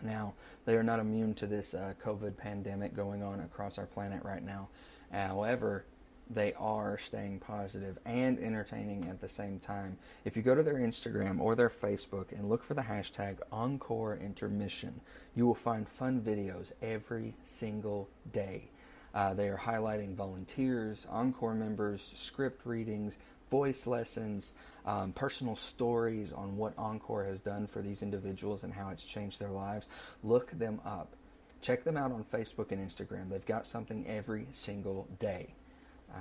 Now, they are not immune to this uh, COVID pandemic going on across our planet right now. However, they are staying positive and entertaining at the same time. If you go to their Instagram or their Facebook and look for the hashtag Encore Intermission, you will find fun videos every single day. Uh, they are highlighting volunteers, Encore members, script readings, voice lessons, um, personal stories on what Encore has done for these individuals and how it's changed their lives. Look them up. Check them out on Facebook and Instagram. They've got something every single day.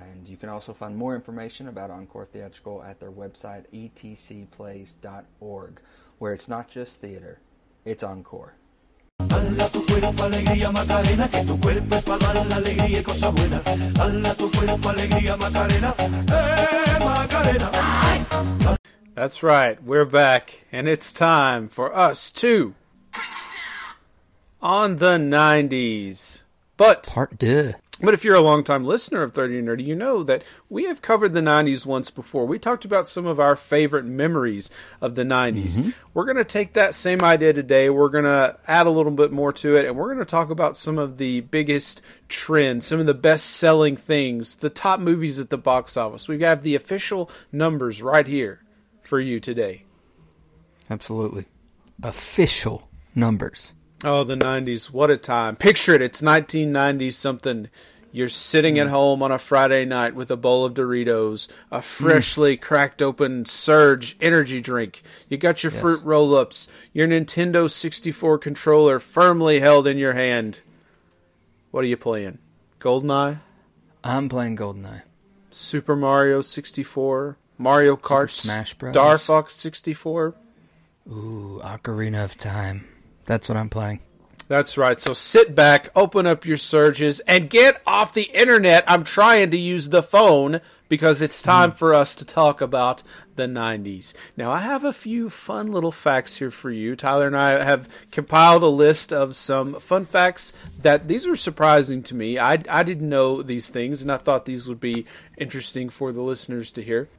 And you can also find more information about Encore Theatrical at their website, etcplays.org, where it's not just theater, it's Encore. Dala tu cuerpo alegría Macarena, que tu cuerpo es para dar la alegría y cosas buenas. Dala tu cuerpo alegría Macarena, eh Macarena. That's right. We're back, and it's time for us to on the 90s. But Part deux. But if you're a longtime listener of 30 and Nerdy, you know that we have covered the 90s once before. We talked about some of our favorite memories of the 90s. Mm-hmm. We're going to take that same idea today. We're going to add a little bit more to it, and we're going to talk about some of the biggest trends, some of the best selling things, the top movies at the box office. We have the official numbers right here for you today. Absolutely. Official numbers. Oh, the 90s. What a time. Picture it. It's 1990 something. You're sitting at mm. home on a Friday night with a bowl of Doritos, a mm. freshly cracked open Surge energy drink. You got your fruit roll ups, your Nintendo 64 controller firmly held in your hand. What are you playing? Goldeneye? I'm playing GoldenEye. Super Mario 64? Mario Kart? Smash Bros. Star Fox 64? Ooh, Ocarina of Time. That's what I'm playing. That's right. So sit back, open up your surges, and get off the internet. I'm trying to use the phone because it's time for us to talk about the 90s. Now, I have a few fun little facts here for you. Tyler and I have compiled a list of some fun facts that these were surprising to me. I, I didn't know these things, and I thought these would be interesting for the listeners to hear.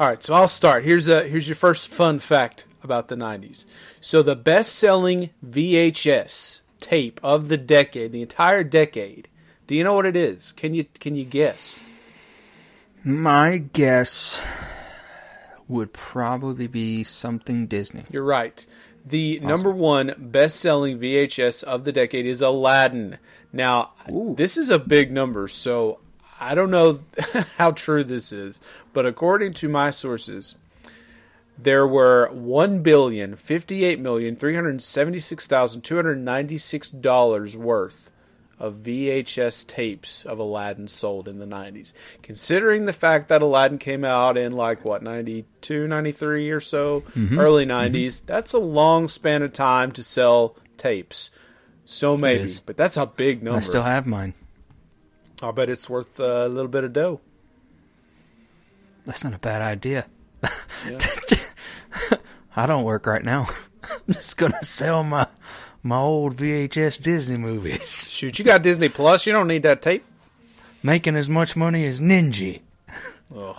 All right, so I'll start. Here's a here's your first fun fact about the 90s. So the best-selling VHS tape of the decade, the entire decade. Do you know what it is? Can you can you guess? My guess would probably be something Disney. You're right. The number one best-selling VHS of the decade is Aladdin. Now, this is a big number, so I don't know how true this is, but according to my sources, there were one billion fifty-eight million three hundred seventy-six thousand two hundred ninety-six dollars worth of VHS tapes of Aladdin sold in the 90s. Considering the fact that Aladdin came out in like what 92, 93 or so, mm-hmm. early mm-hmm. 90s, that's a long span of time to sell tapes. So maybe, but that's a big number. I still have mine. I'll bet it's worth a little bit of dough. That's not a bad idea. I don't work right now. I'm just gonna sell my my old VHS Disney movies, Shoot, you got Disney Plus. You don't need that tape. making as much money as Ninja. Ugh.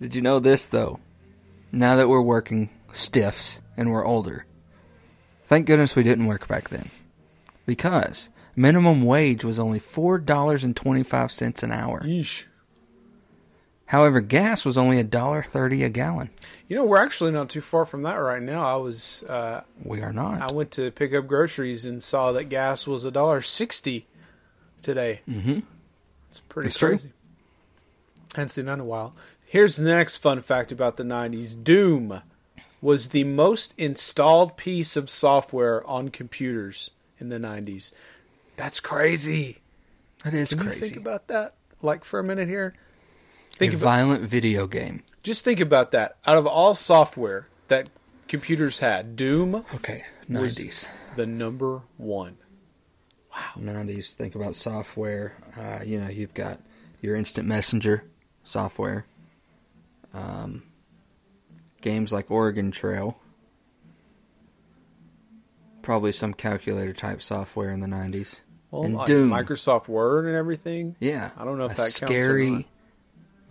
Did you know this though? Now that we're working stiffs and we're older, thank goodness we didn't work back then, because minimum wage was only four dollars and twenty five cents an hour. Yeesh. However, gas was only a dollar thirty a gallon. You know, we're actually not too far from that right now. I was uh, We are not. I went to pick up groceries and saw that gas was a dollar sixty today. Mm-hmm. It's pretty That's true. crazy. Hadn't seen that in a while. Here's the next fun fact about the '90s: Doom was the most installed piece of software on computers in the '90s. That's crazy. that is Can crazy. you think about that, like for a minute here? A about violent video game. just think about that. Out of all software that computers had, Doom Okay, nineties. the number one. Wow. Nineties. Think about software. Uh, you know, you've got your instant messenger software. Um, games like Oregon Trail. Probably some calculator type software in the nineties. Well, And like Doom. Microsoft Word and everything. Yeah, I don't know if a that counts or scary.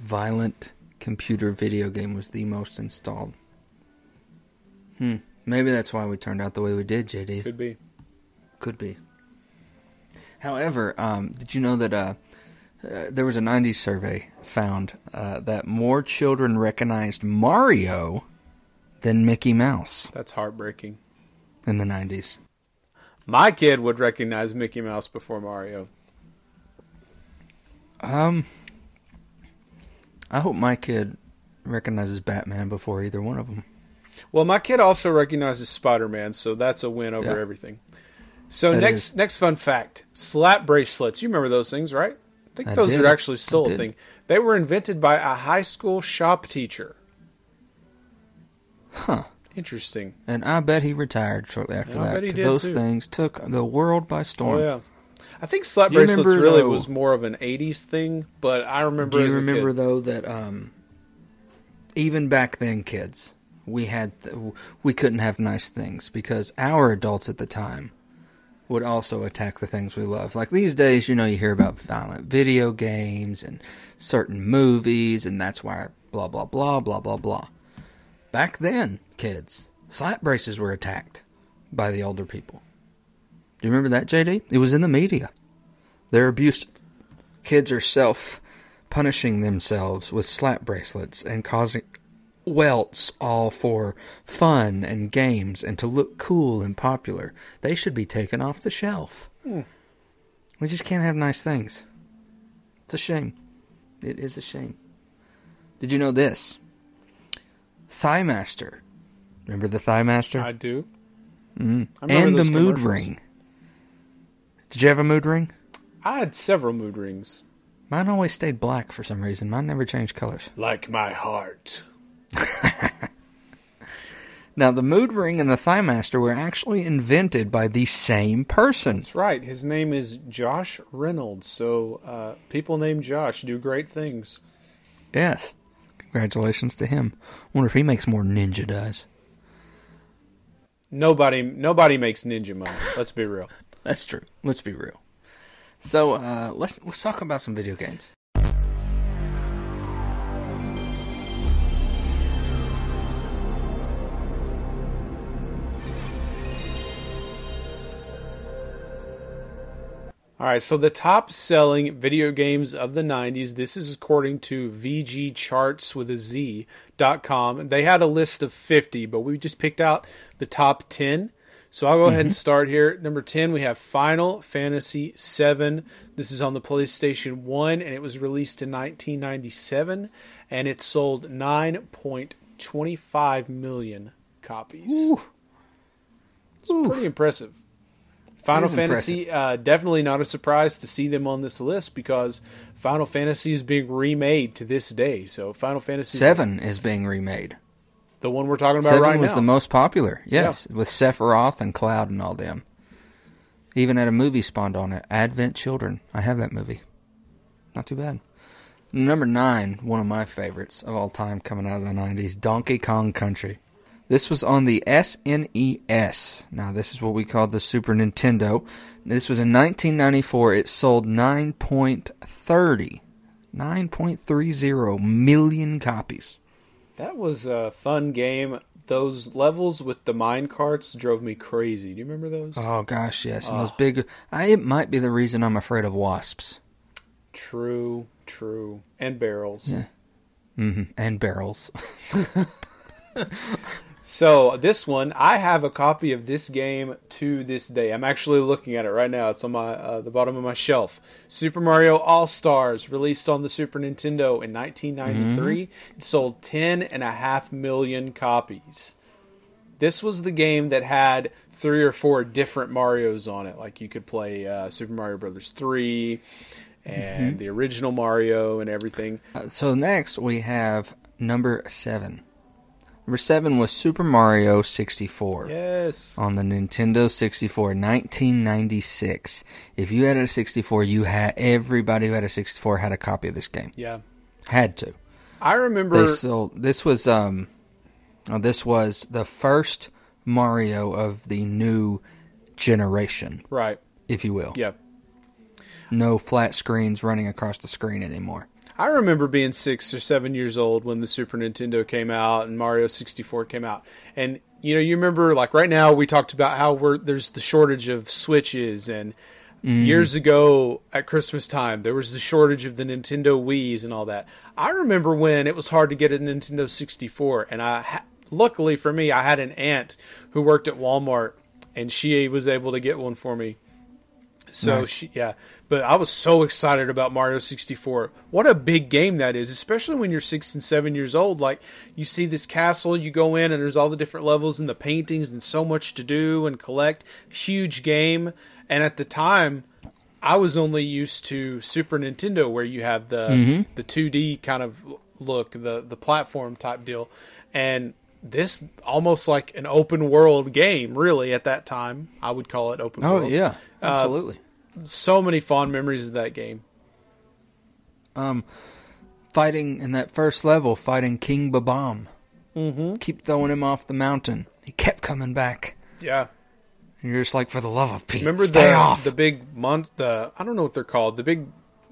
Violent computer video game was the most installed. Hmm. Maybe that's why we turned out the way we did, JD. Could be. Could be. However, um, did you know that uh, uh, there was a 90s survey found uh, that more children recognized Mario than Mickey Mouse That's heartbreaking. in the 90s? My kid would recognize Mickey Mouse before Mario. Um, I hope my kid recognizes Batman before either one of them. Well, my kid also recognizes Spider Man, so that's a win over Yeah. everything. So That next is. next fun fact: slap bracelets. You remember those things, right? I think I those did. are actually still I a did. thing. They were invented by a high school shop teacher. Huh. Interesting. And I bet he retired shortly after I that because those too. things took the world by storm. Oh yeah. I think slap You bracelets remember, really though- was more of an '80s thing, but I remember. Do you remember though that um, even back then, kids we had th- we couldn't have nice things because our adults at the time would also attack the things we love. Like these days, you know, you hear about violent video games and certain movies, and that's why blah blah blah blah blah blah. Back then, kids, slap braces were attacked by the older people. Do you remember that, JD? It was in the media. They're abused. Kids are self punishing themselves with slap bracelets and causing welts all for fun and games and to look cool and popular. They should be taken off the shelf. Hmm. We just can't have nice things. It's a shame. It is a shame. Did you know this? Thigh Master. Remember the Thigh Master? I do. Mm. I And the mood ring. Did you have a mood ring? I had several mood rings. Mine always stayed black for some reason. Mine never changed colors. Like my heart. Now, the mood ring and the Thigh Master were actually invented by the same person. That's right. His name is Josh Reynolds. So uh, people named Josh do great things. Yes. Congratulations to him. Wonder if he makes more Ninja does. Nobody, nobody makes ninja money. Let's be real. That's true. Let's be real. So, uh, let's let's talk about some video games. All right, so the top selling video games of the 90s, this is according to VG Charts with a Z dot com. They had a list of 50, but we just picked out the top 10. So I'll go ahead and start here. Number 10, we have Final Fantasy VII. This is on the PlayStation 1, and it was released in 1997, and it sold 9.25 million copies. It's pretty impressive. Final Fantasy, uh, definitely not a surprise to see them on this list because Final Fantasy is being remade to this day. So Final Fantasy Seven is being remade. The one we're talking about Seven right was now. the most popular. Yes, with Sephiroth and Cloud and all them. Even had a movie spawned on it, Advent Children. I have that movie. Not too bad. Number nine, one of my favorites of all time, coming out of the '90s, Donkey Kong Country. This was on the SNES. Now, this is what we call the Super Nintendo. This was in 1994. It sold 9.30, 9.30 million copies. That was a fun game. Those levels with the mine carts drove me crazy. Do you remember those? Oh gosh, yes, and those big. I, it might be the reason I'm afraid of wasps. True, true, and barrels. Yeah. hmm And barrels. So this one, I have a copy of this game to this day. I'm actually looking at it right now. It's on my uh, the bottom of my shelf. Super Mario All Stars, released on the Super Nintendo in 1993. It sold ten and a half million copies. This was the game that had three or four different Mario's on it. Like you could play uh, Super Mario Brothers three and the original Mario and everything. Uh, so next we have number seven. Number seven was Super Mario 64 Yes. on the Nintendo 64, 1996. If you had a 64, you had everybody who had a 64 had a copy of this game. Yeah. Had to. I remember. They sold. This was um, uh, this was the first Mario of the new generation, right. if you will. Yeah. No flat screens running across the screen anymore. I remember being six or seven years old when the Super Nintendo came out and Mario 64 came out. And, you know, you remember, like, right now we talked about how we're, there's the shortage of Switches. And mm. years ago at Christmas time, there was the shortage of the Nintendo Wii's and all that. I remember when it was hard to get a Nintendo 64. And I, ha- luckily for me, I had an aunt who worked at Walmart and she was able to get one for me. So Nice. she, yeah, but I was so excited about Mario 64. What a big game that is, especially when you're six and seven years old. Like you see this castle, you go in, and there's all the different levels and the paintings, and so much to do and collect. Huge game, and at the time, I was only used to Super Nintendo, where you have the mm-hmm. the 2D kind of look, the the platform type deal, and this almost like an open world game. Really, at that time, I would call it open world. Oh world yeah, uh, absolutely. So many fond memories of that game. um, fighting in that first level, fighting King Bob-omb. Mm-hmm. Keep throwing him off the mountain. He kept coming back. Yeah. And you're just like, for the love of Pete, Remember stay the off. the big mon- the I don't know what they're called. The big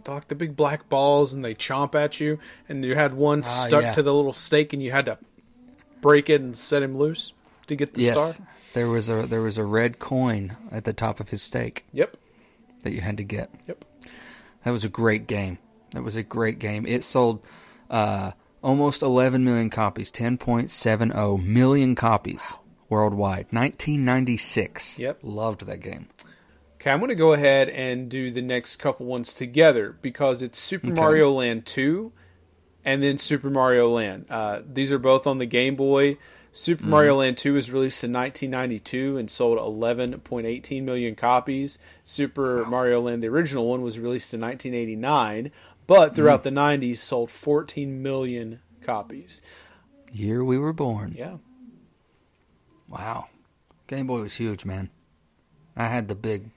like the big black balls and they chomp at you and you had one Ah, stuck yeah. to the little stake and you had to break it and set him loose to get the yes, star. there was a there was a red coin at the top of his stake Yep. That you had to get. Yep. That was a great game. That was a great game. It sold uh, almost 11 million copies, 10.70 million copies worldwide. 1996. Yep. Loved that game. Okay, I'm going to go ahead and do the next couple ones together because it's Super Okay. Mario Land 2 and then Super Mario Land. Uh, these are both on the Game Boy. Super Mm-hmm. Mario Land 2 was released in 1992 and sold 11.18 million copies. Super Mario Land, the original one, was released in 1989, but throughout Mm-hmm. the 90s sold 14 million copies. Year we were born. Yeah. Wow. Game Boy was huge, man. I had the big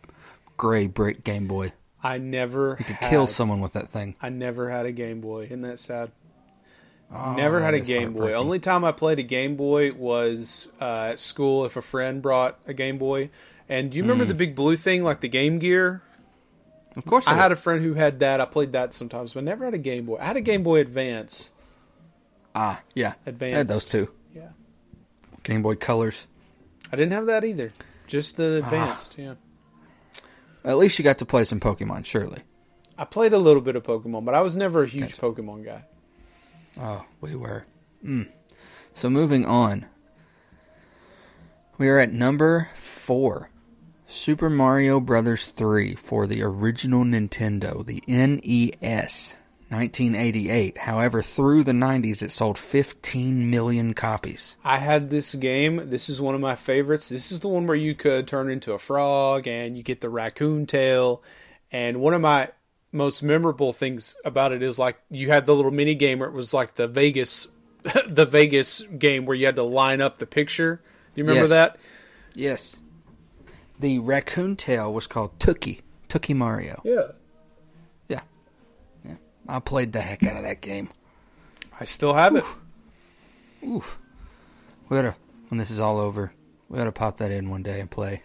gray brick Game Boy. I never You could had, kill someone with that thing. I never had a Game Boy. Isn't that sad? Oh, Never had a Game Boy. Only time I played a Game Boy was uh, at school if a friend brought a Game Boy. And do you remember the big blue thing, like the Game Gear? Of course, I had a friend who had that. I played that sometimes, but I never had a Game Boy. I had a Game Boy Advance. ah, yeah. I Advanced. had those two. Yeah, Game Boy Colors. I didn't have that either. Just Ah. the Advanced. Yeah, At least you got to play some Pokemon, surely. I played a little bit of Pokemon, but I was never a huge Pokemon guy. Oh, we were. Mm. So moving on. We are at number four. Super Mario Brothers 3 for the original Nintendo, the NES, 1988. However, through the 90s, it sold 15 million copies. I had this game. This is one of my favorites. This is the one where you could turn into a frog and you get the raccoon tail. And one of my most memorable things about it is like you had the little mini game where it was like the Vegas the Vegas game where you had to line up the picture. Do you remember Yes. that? Yes. The raccoon tail was called Tookie. Tookie Mario. Yeah. Yeah. Yeah. I played the heck out of that game. I still have it. Oof. We gotta, when this is all over, we gotta pop that in one day and play.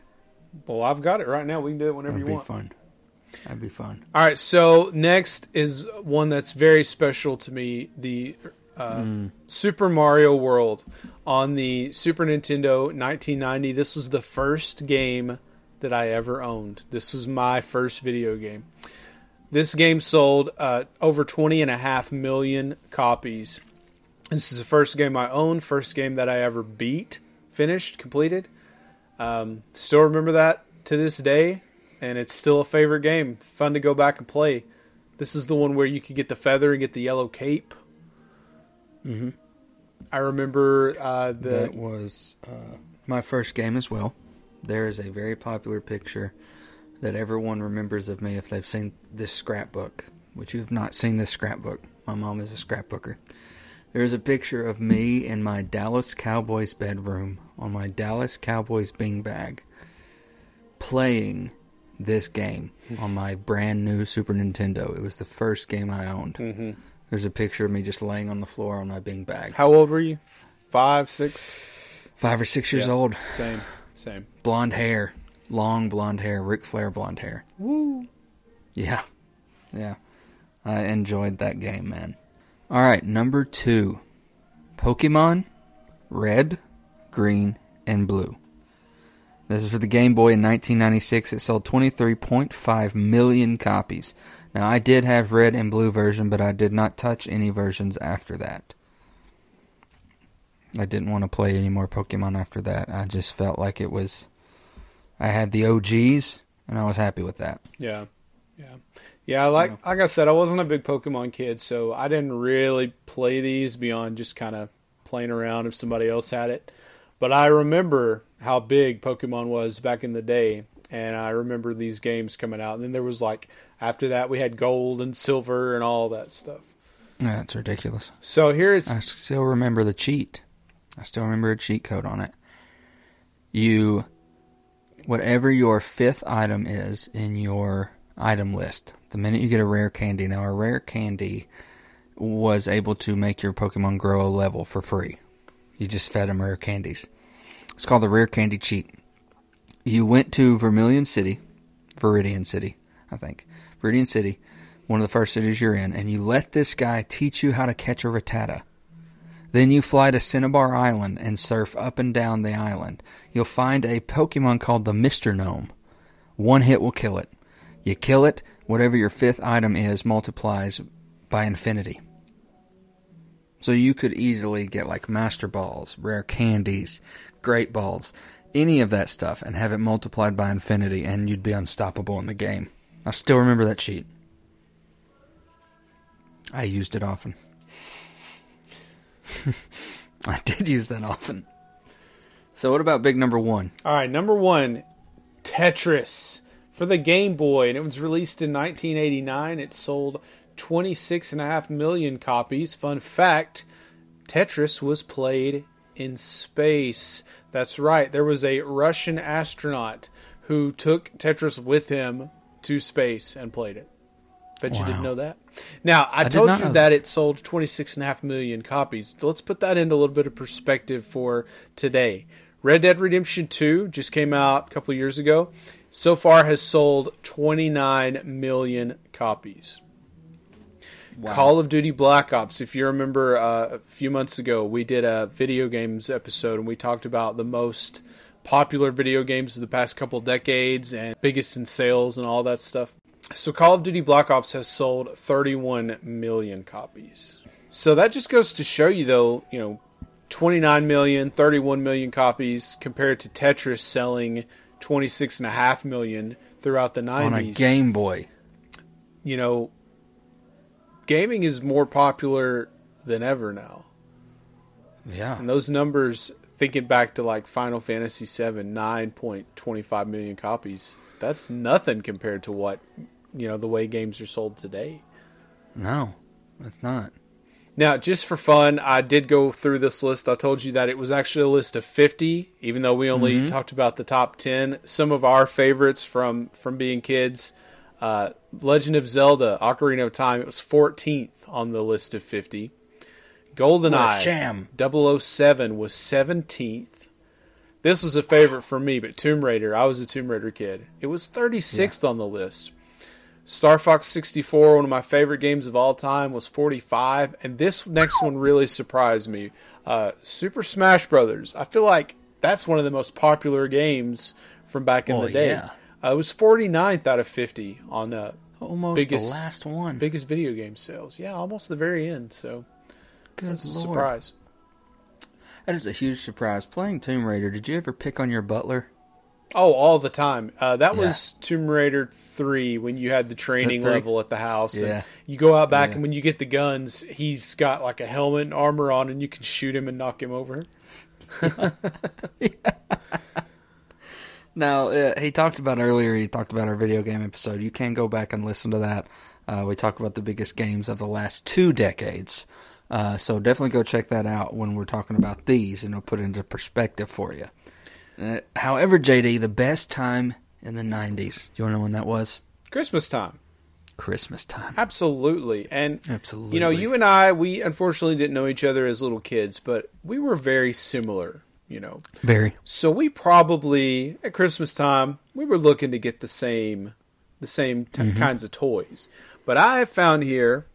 Well, I've got it right now. We can do it whenever That'd you want. That'd be fun. That'd be fun. All right, so next is one that's very special to me: the uh, Super Mario World on the Super Nintendo 1990. This was the first game that I ever owned. This was my first video game. This game sold uh, over 20 and a half million copies. This is the first game I owned, first game that I ever beat, finished, completed. Um, still remember that to this day, and it's still a favorite game. Fun to go back and play. This is the one where you could get the feather and get the yellow cape. Mm-hmm. I remember uh, the that was uh, my first game as well. There is a very popular picture that everyone remembers of me if they've seen this scrapbook, which you have not seen this scrapbook. My mom is a scrapbooker. There is a picture of me in my Dallas Cowboys bedroom on my Dallas Cowboys beanbag playing this game on my brand new Super Nintendo. It was the first game I owned. Mm-hmm. There's a picture of me just laying on the floor on my beanbag. how old were you? Five, six. Five or six years Yeah. old. Same, same. blonde hair, long blonde hair, Ric Flair blonde hair. Woo! Yeah, yeah. I enjoyed that game, man. All right, number two, Pokemon Red, Green, and Blue. This is for the Game Boy in 1996. It sold 23.5 million copies. Now, I did have Red and Blue version, but I did not touch any versions after that. I didn't want to play any more Pokemon after that. I just felt like it was. I had the OGs, and I was happy with that. Yeah, yeah, yeah. Like like I said, I wasn't a big Pokemon kid, so I didn't really play these beyond just kind of playing around if somebody else had it. But I remember how big Pokemon was back in the day, and I remember these games coming out. And then there was like after that we had Gold and Silver and all that stuff. Yeah, it's ridiculous. So here it's I still remember the cheat. I still remember a cheat code on it. You, whatever your fifth item is in your item list, the minute you get a rare candy, now a rare candy was able to make your Pokemon grow a level for free. You just fed them rare candies. It's called the rare candy cheat. You went to Vermilion City, Viridian City, I think. Viridian City, one of the first cities you're in, and you let this guy teach you how to catch a rattata. Then you fly to Cinnabar Island and surf up and down the island. You'll find a Pokemon called the MissingNo. One hit will kill it. You kill it, whatever your fifth item is multiplies by infinity. So you could easily get like Master Balls, rare candies, Great Balls, any of that stuff, and have it multiplied by infinity, and you'd be unstoppable in the game. I still remember that cheat. I used it often. I did use that often. So what about big number one? All right, number one, Tetris for the Game Boy, and it was released in 1989. It sold 26.5 million copies. Fun fact Tetris was played in space. That's right, there was a Russian astronaut who took Tetris with him to space and played it. Bet you didn't know that. Now, I, did told you that it sold 26.5 million copies. Let's put that into a little bit of perspective for today. Red Dead Redemption 2 just came out a couple years ago. So far has sold 29 million copies. Call of Duty Black Ops. If you remember, uh, a few months ago, we did a video games episode and we talked about the most popular video games of the past couple decades and biggest in sales and all that stuff. So, Call of Duty Black Ops has sold 31 million copies. So that just goes to show you, though, you know, 29 million, 31 million copies compared to Tetris selling 26 and a half million throughout the 90s On a Game Boy. you know, gaming is more popular than ever now. Yeah. And those numbers, thinking back to like Final Fantasy VII, 9.25 million copies, that's nothing compared to what, you know, the way games are sold today. No, that's not. Now, just for fun, I did go through this list. I told you that it was actually a list of 50, even though we only talked about the top 10. Some of our favorites from from being kids, uh, Legend of Zelda: Ocarina of Time, it was 14th on the list of 50. GoldenEye sham. 007 was 17th. This was a favorite for me, but Tomb Raider, I was a Tomb Raider kid. It was 36th on the list. Star Fox 64, one of my favorite games of all time, was 45. And this next one really surprised me. Uh, Super Smash Brothers. I feel like that's one of the most popular games from back in Well, the day. yeah. Uh, it was 49th out of 50 on uh, Almost biggest, the last one. biggest video game sales. Yeah, almost the very end. So Good that's a surprise. That is a huge surprise. Playing Tomb Raider, did you ever pick on your butler? Oh, all the time. Uh, that Yeah. was Tomb Raider three when you had the training three? level at the house. and Yeah. you go out back, Yeah. and when you get the guns, he's got like a helmet and armor on, and you can shoot him and knock him over. Now, uh, he talked about earlier, he talked about our video game episode. You can go back and listen to that. Uh, we talked about the biggest games of the last two decades. Uh, so definitely go check that out when we're talking about these, and it'll put it into perspective for you. Uh, however, JD, the best time in the 90s, do you want to know when that was? Christmas time, Christmas time. absolutely. And Absolutely. you know, you and I, we unfortunately didn't know each other as little kids, but we were very similar. You know, Very. So we probably at Christmas time we were looking to get the same the same t- kinds of toys. But I have found here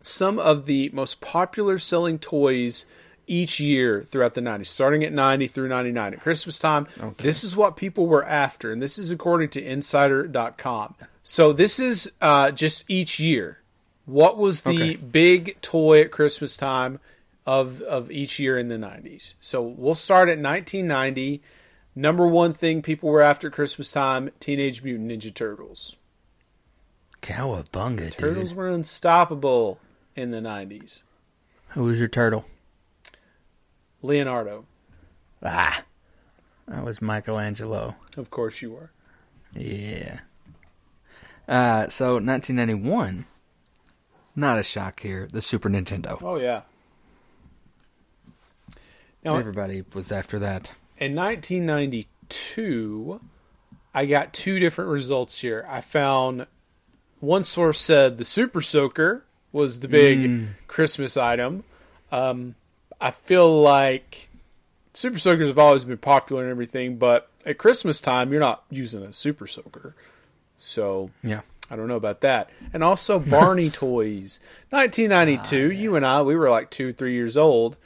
some of the most popular selling toys each year throughout the 90s, starting at 90 through 99. At Christmas time, this is what people were after, and this is according to Insider.com. So this is uh, just each year. What was the Okay. big toy at Christmas time of of each year in the 90s? So we'll start at 1990. Number one thing people were after at Christmas time: Teenage Mutant Ninja Turtles. Cowabunga, Turtles dude. were unstoppable in the 90s. Who was your turtle? Leonardo, Ah, that was Michelangelo. of course you were. Yeah. Uh, so 1991. Not a shock here. The Super Nintendo. Oh yeah. Now, Everybody was after that. in 1992, I got two different results here. I found one source said the Super Soaker was the big Christmas item. Um, I feel like Super Soakers have always been popular and everything, but at Christmas time, you're not using a Super Soaker. So Yeah. I don't know about that. And also Barney toys. 1992, you and I, we were like two, three years old.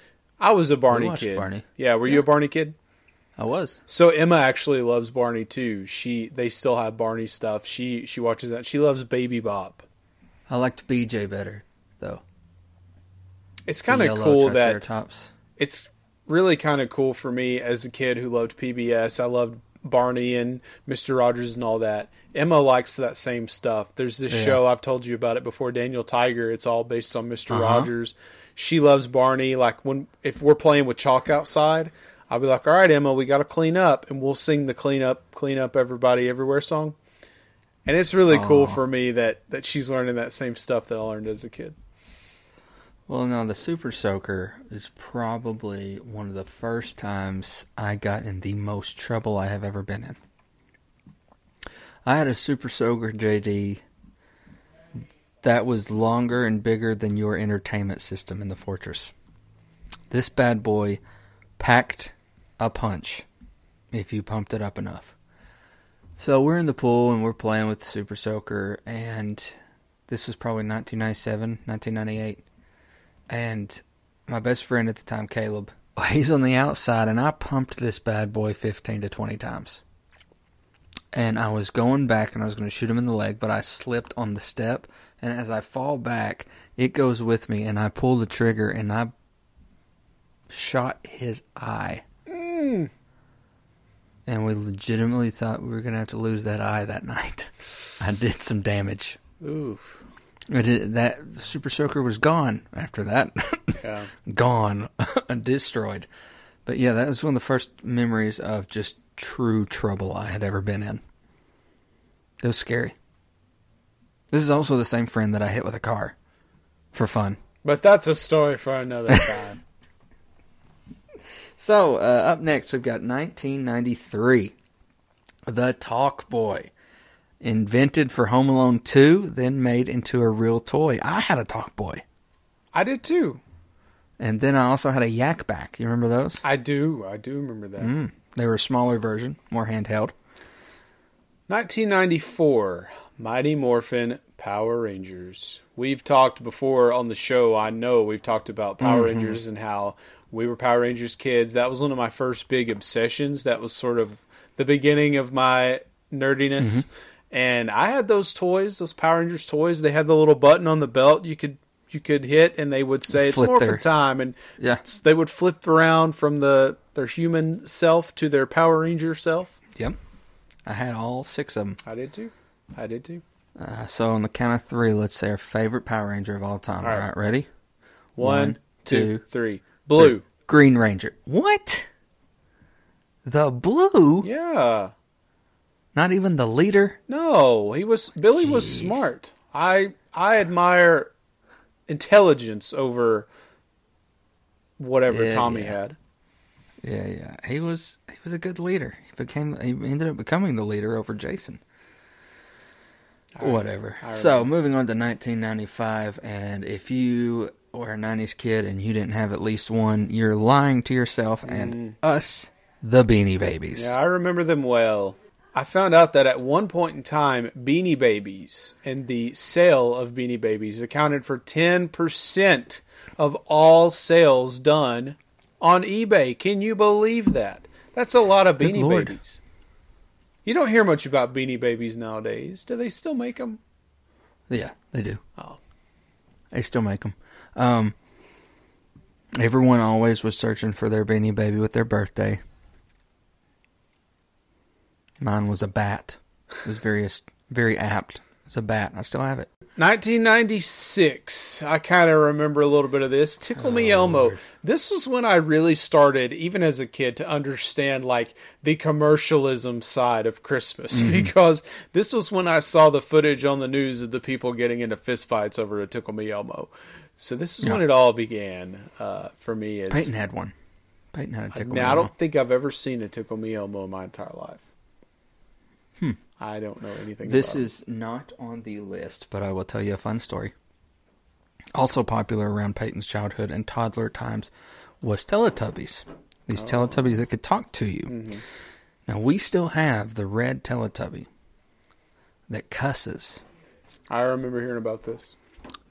I was a Barney kid. Barney. Yeah, were you a Barney kid? I was. So Emma actually loves Barney too. She they still have Barney stuff. She she watches that. She loves Baby Bop. I liked BJ better, though. It's kind of cool that it's really kind of cool for me as a kid who loved PBS. I loved Barney and Mr. Rogers and all that. Emma likes that same stuff. There's this Yeah. show I've told you about it before, Daniel Tiger. It's all based on mister Uh-huh. Rogers. She loves Barney. Like when if we're playing with chalk outside, I'll be like, "All right, Emma, we got to clean up," and we'll sing the "Clean Up, Clean Up, Everybody Everywhere" song. And it's really cool for me that that she's learning that same stuff that I learned as a kid. Well, now the Super Soaker is probably one of the first times I got in the most trouble I have ever been in. I had a Super Soaker JD that was longer and bigger than your entertainment system in the Fortress. This bad boy packed a punch if you pumped it up enough. So we're in the pool and we're playing with the Super Soaker, and this was probably 1997, 1998 and my best friend at the time, Caleb, he's on the outside, and I pumped this bad boy 15 to 20 times. And I was going back, and I was going to shoot him in the leg, but I slipped on the step, and as I fall back, it goes with me, and I pull the trigger, and I shot his eye. Mm. And we legitimately thought we were going to have to lose that eye that night. I did some damage. Oof. It, that Super Soaker was gone after that. Yeah. gone, destroyed. But yeah, that was one of the first memories of just true trouble I had ever been in. It was scary. This is also the same friend that I hit with a car for fun. But that's a story for another time. So, uh, up next, we've got 1993. The Talk Boy. Invented for Home Alone 2, then made into a real toy. I had a Talk Boy. I did too. And then I also had a Yak Bak. You remember those? I do. I do remember that. Mm. They were a smaller version, more handheld. 1994, Mighty Morphin Power Rangers. We've talked before on the show. I know we've talked about Power Mm-hmm. Rangers and how we were Power Rangers kids. That was one of my first big obsessions. That was sort of the beginning of my nerdiness. Mm-hmm. And I had those toys, those Power Rangers toys. They had the little button on the belt you could you could hit, and they would say it's Flip Morphin their- time, and Yeah. they would flip around from the their human self to their Power Ranger self. Yep. I had all six of them. I did too. I did too. Uh, so on the count of three, let's say our favorite Power Ranger of all time. All All right. right, ready? One, One, two, two, three. Blue. Green Ranger. What? The blue? Yeah. Not even the leader? No, he was Billy was smart. I I admire intelligence over whatever Yeah, Tommy yeah. had. Yeah, yeah. He was he was a good leader. He became he ended up becoming the leader over Jason. Whatever. I So moving on to 1995, and if you were a 90s kid and you didn't have at least one, you're lying to yourself and us, the Beanie Babies. Mm. Yeah, I remember them well. I found out that at one point in time, Beanie Babies and the sale of Beanie Babies accounted for 10% of all sales done on eBay. Can you believe that? That's a lot of Beanie Babies. You don't hear much about Beanie Babies nowadays. Do they still make them? Yeah, they do. Oh. They still make them. Um, everyone always was searching for their Beanie Baby with their birthday. Mine was a bat. It was very very apt. It's a bat. I still have it. 1996. I kind of remember a little bit of this. Tickle Me Elmo. This was when I really started, even as a kid, to understand like the commercialism side of Christmas because this was when I saw the footage on the news of the people getting into fistfights over a Tickle Me Elmo. So this is when it all began uh, for me. As, Peyton had one. Peyton had a tickle. now I don't think I've ever seen a Tickle Me Elmo in my entire life. Hmm. I don't know anything. This about it. is not on the list, but I will tell you a fun story. Also popular around Peyton's childhood and toddler times was Teletubbies. These Teletubbies that could talk to you. Now we still have the red Teletubby that cusses. I remember hearing about this.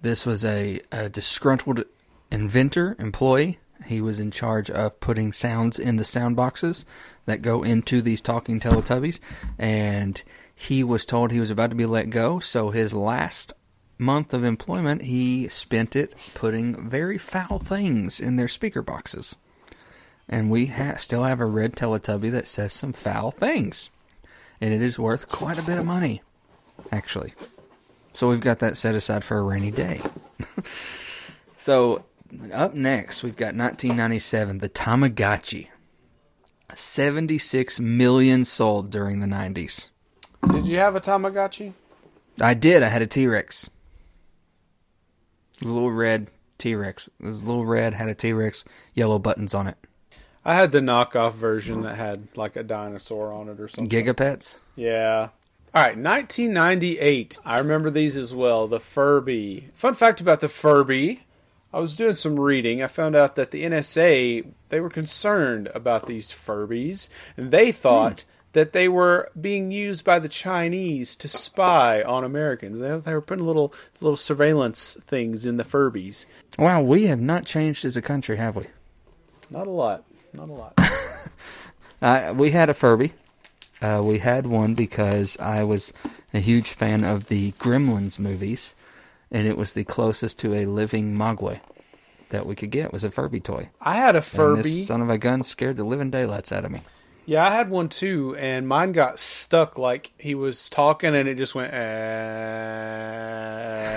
This was a, a disgruntled inventor employee. He was in charge of putting sounds in the sound boxes that go into these talking Teletubbies, and he was told he was about to be let go. So his last month of employment, he spent it putting very foul things in their speaker boxes. And we ha- still have a red Teletubby that says some foul things, and it is worth quite a bit of money, actually. So we've got that set aside for a rainy day. so up next, we've got 1997, the Tamagotchi. 76 million sold during the 90s. Did you have a Tamagotchi? I did. I had a T Rex. Little red T Rex. It was little red, had a T Rex, yellow buttons on it. I had the knockoff version that had like a dinosaur on it or something. Gigapets? Yeah. All right, 1998. I remember these as well. The Furby. Fun fact about the Furby. I was doing some reading. I found out that the NSA they were concerned about these Furbies, and they thought that they were being used by the Chinese to spy on Americans. They, they were putting little little surveillance things in the Furbies. Wow, we have not changed as a country, have we? Not a lot. Not a lot. Uh, we had a Furby. Uh, we had one because I was a huge fan of the Gremlins movies, and it was the closest to a living Mogwai that we could get was a Furby toy. I had a And Furby. this son of a gun scared the living daylights out of me. Yeah, I had one too, and mine got stuck. Like he was talking, and it just went, eh,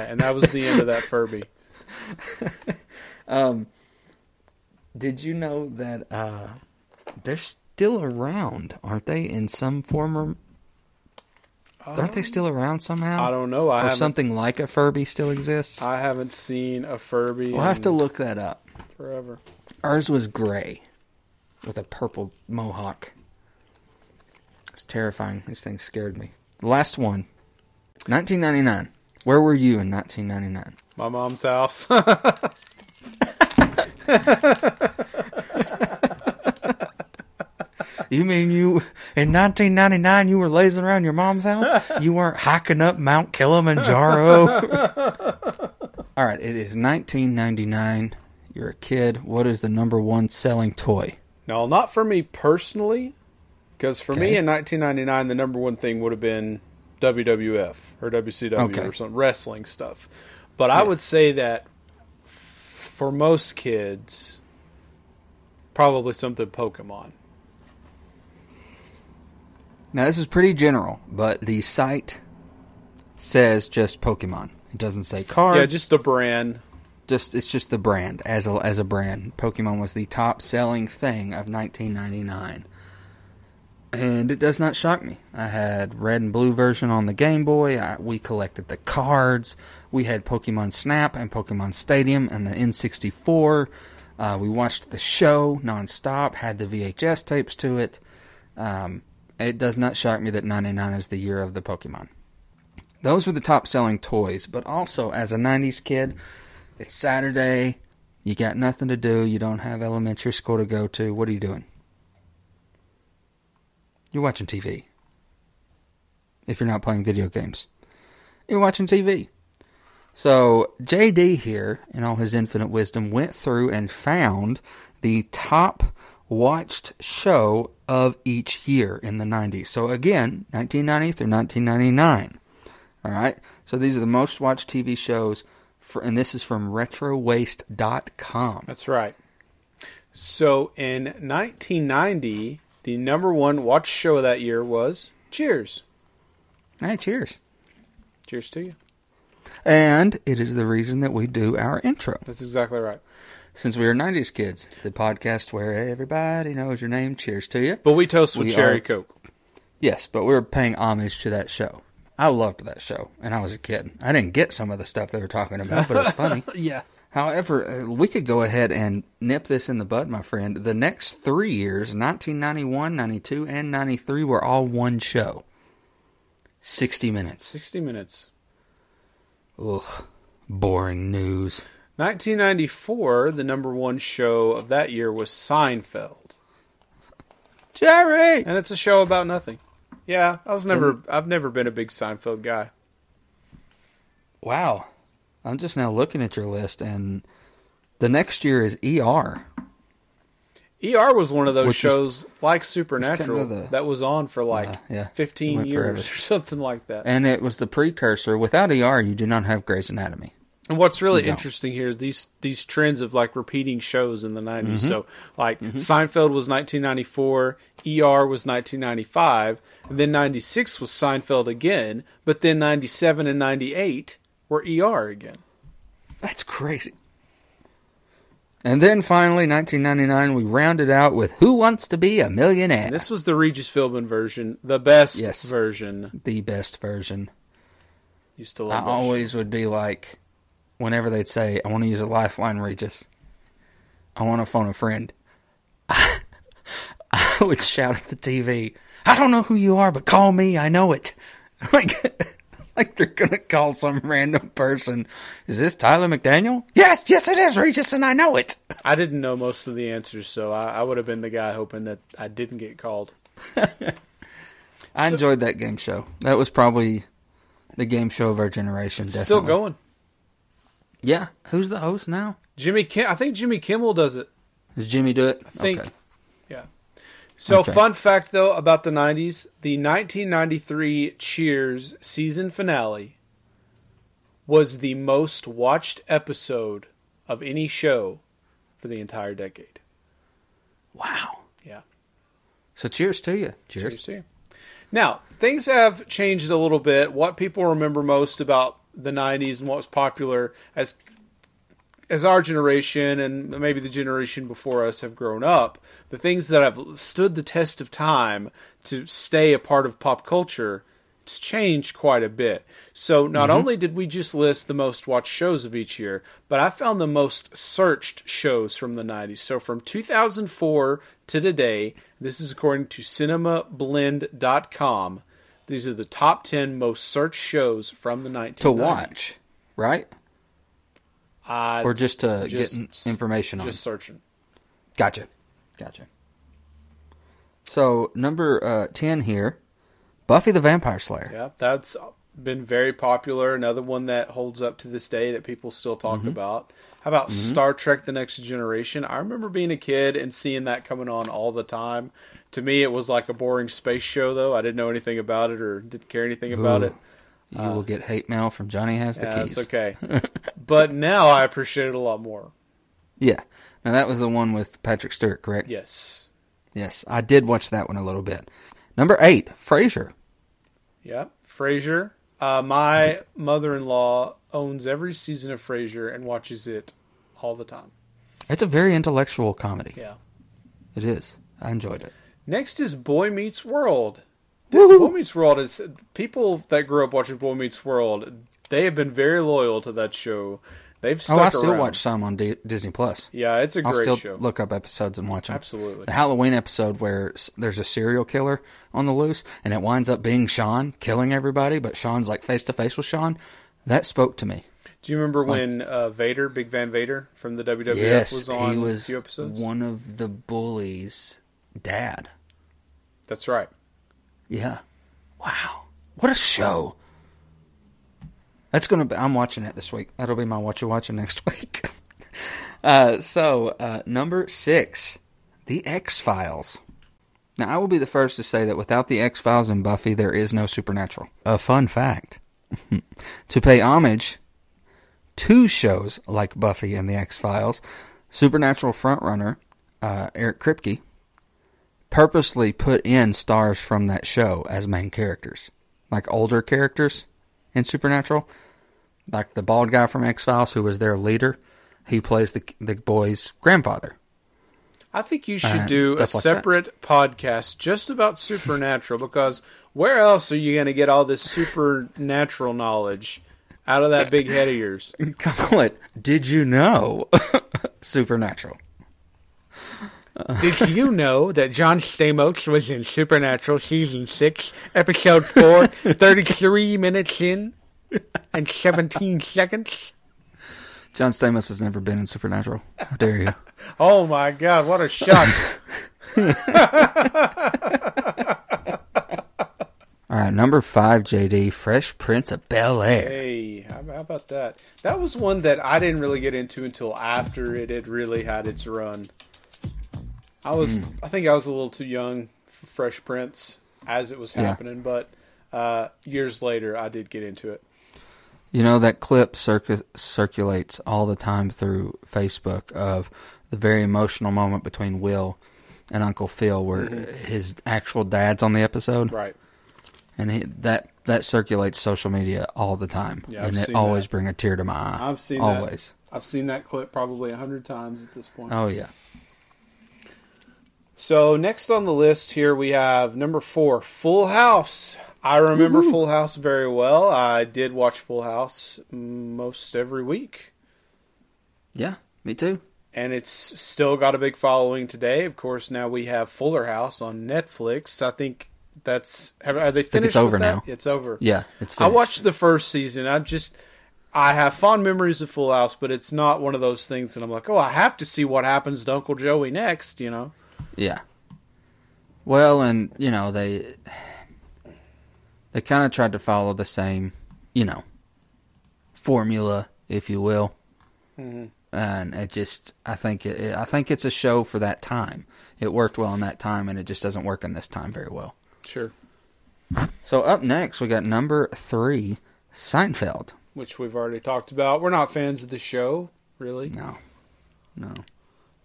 and that was the end of that Furby. um, Did you know that uh, they're still around, aren't they? In some form or aren't they still um, around somehow? I don't know. I or something like a Furby still exists. I haven't seen a Furby. we'll have to look that up. forever. Ours was gray with a purple mohawk. It's terrifying. These things scared me. The last one, 1999. Where were you in 1999? My mom's house. You mean you in 1999 you were lazing around your mom's house? You weren't hiking up Mount Kilimanjaro? All right, it is 1999. You're a kid. What is the number one selling toy? no, not for me personally, because for me in 1999, the number one thing would have been WWF or WCW Okay. or some wrestling stuff. But I would say that for most kids, probably something Pokemon. Now this is pretty general, but the site says just Pokemon. It doesn't say cards. Yeah, just the brand. just it's just the brand as a as a brand. Pokemon was the top selling thing of 1999, and it does not shock me. I had red and blue version on the Game Boy. I, we collected the cards. We had Pokemon Snap and Pokemon Stadium and the N64. Uh, we watched the show nonstop. Had the VHS tapes to it. Um, it does not shock me that 99 is the year of the Pokemon. Those were the top selling toys, but also as a 90s kid, it's Saturday. You got nothing to do. You don't have elementary school to go to. What are you doing? You're watching TV. If you're not playing video games, you're watching TV. So, JD here, in all his infinite wisdom, went through and found the top watched show of each year in the 90s. So, again, 1990 through 1999. All right. So, these are the most watched TV shows for, and this is from retrowaste.com. That's right. So in 1990, the number one watch show of that year was Cheers. Hey, cheers. Cheers to you. And it is the reason that we do our intro. That's exactly right. Since we are 90s kids, the podcast where everybody knows your name, cheers to you. But we toast with We cherry are- coke. Yes, but we were paying homage to that show. I loved that show, and I was a kid. I didn't get some of the stuff they were talking about, but it was funny. Yeah. However, uh, we could go ahead and nip this in the bud, my friend. The next three years, 1991, 92, and 93, were all one show. 60 minutes. 60 minutes. Ugh. Boring news. 1994, the number one show of that year was Seinfeld. Jerry. and it's a show about nothing. Yeah, I was never. I've never been a big Seinfeld guy. Wow. I'm just now looking at your list, and the next year is ER. ER was one of those Which is- shows like Supernatural kind of the- that was on for like Uh, yeah, 15 years forever. or something like that. And it was the precursor. Without ER, you do not have Grey's Anatomy. And what's really No. interesting here is these these trends of like repeating shows in the 90s. Mm-hmm. So like Seinfeld was 1994, ER was 1995, and then 96 was Seinfeld again, but then 97 and 98 were ER again. That's crazy. And then finally, 1999, we rounded out with Who Wants to Be a Millionaire? And this was the Regis Philbin version, the best Yes. version. the best version. Used to I love that always would be like, whenever they'd say, I want to use a lifeline, Regis. I want to phone a friend. I would shout at the TV, I don't know who you are, but call me. I know it. Like, like they're going to call some random person. Is this Tyler McDaniel? Yes, yes, it is, Regis, and I know it. I didn't know most of the answers, so I, I would have been the guy hoping that I didn't get called. I enjoyed that game show. That was probably the game show of our generation. It's still going. Yeah. Who's the host now? Jimmy Kim, I think Jimmy Kimmel does it. Does Jimmy do it? I think. Okay. Yeah. So, Okay. fun fact though about the 90s the 1993 Cheers season finale was the most watched episode of any show for the entire decade. Wow. Yeah. So cheers to you. Cheers. Cheers to you. Now, things have changed a little bit. What people remember most about the 90s and what was popular as as our generation and maybe the generation before us have grown up, the things that have stood the test of time to stay a part of pop culture, it's changed quite a bit. So not mm-hmm. only did we just list the most watched shows of each year, but I found the most searched shows from the 90s. So from 2004 to today, this is according to cinemablend.com. These are the top 10 most searched shows from the 1990s. To watch, right? Uh, Or just to just- get in- information on. just searching. Gotcha. Gotcha. So number uh, ten here, Buffy the Vampire Slayer. Yeah, that's been very popular. Another one that holds up to this day that people still talk Mm-hmm. about. How about Star Trek: The Next Generation? I remember being a kid and seeing that coming on all the time. To me, it was like a boring space show, though. I didn't know anything about it or didn't care anything about Ooh. it. You will get hate mail from Johnny has the Uh, Yeah, keys. it's okay. but now I appreciate it a lot more. Yeah. Now that was the one with Patrick Stewart, correct? Yes. Yes, I did watch that one a little bit. Number eight, Frasier. Yeah. Frasier. Uh, my mother-in-law owns every season of Frasier and watches it all the time. It's a very intellectual comedy. Yeah. It is. I enjoyed it. Next is Boy Meets World. Boy Meets World is people that grew up watching Boy Meets World. They have been very loyal to that show. They've stuck oh, I still around. watch some on D- Disney Plus. Yeah, it's a I'll great still show. look up episodes and watch them. Absolutely. The Halloween episode where there's a serial killer on the loose, and it winds up being Shawn killing everybody, but Shawn's like face to face with Shawn. That spoke to me. Do you remember when uh, Vader, Big Van Vader from the WWF, yes, was on he a few episodes? one of the bullies' dad. That's right. Yeah. Wow. What a show. That's gonna be. I'm watching it this week. That'll be my watch you watching next week. uh, so uh, number six, the X Files. Now I will be the first to say that without the X Files and Buffy, there is no Supernatural. A fun fact: to pay homage to shows like Buffy and the X Files, Supernatural frontrunner uh, Eric Kripke purposely put in stars from that show as main characters, like older characters in Supernatural, like the bald guy from X Files who was their leader. He plays the the boy's grandfather. I think you should do a like that. separate podcast just about Supernatural because where else are you going to get all this supernatural knowledge out of that big head of yours? Call it. Did you know? Supernatural. Did you know that John Stamos was in Supernatural season 6, episode 4, 33 minutes in and 17 seconds? John Stamos has never been in Supernatural. How dare you? Oh my god, what a shock. All right, number five, JD, Fresh Prince of Bel Air. Hey, how about that? That was one that I didn't really get into until after it had really had its run. I was, I think I was a little too young for Fresh Prince as it was Yeah. happening, but uh, years later I did get into it. You know that clip circu- circulates all the time through Facebook of the very emotional moment between Will and Uncle Phil, where his actual dad's on the episode, Right. and he, that that circulates social media all the time, Yeah, I've and it seen always that. bring a tear to my eye. I've seen that. always. I've seen that clip probably a hundred times at this point. Oh yeah, So next on the list here we have number four, Full House. I remember Full House very well. I did watch Full House most every week, yeah, me too. and it's still got a big following today. Of course, now we have Fuller House on Netflix. I think that's have, are they finished? it's over that? now. It's over. Yeah, it's. I watched the first season. I just I have fond memories of Full House, but it's not one of those things that I'm like, oh, I have to see what happens to Uncle Joey next. You know. Yeah. Well, and you know they they kind of tried to follow the same, you know, formula, if you will, mm-hmm. and it just I think it, I think it's a show for that time. It worked well in that time, and it just doesn't work in this time very well. Sure. So up next, we got number three, Seinfeld. which we've already talked about. We're not fans of the show, really. No, no,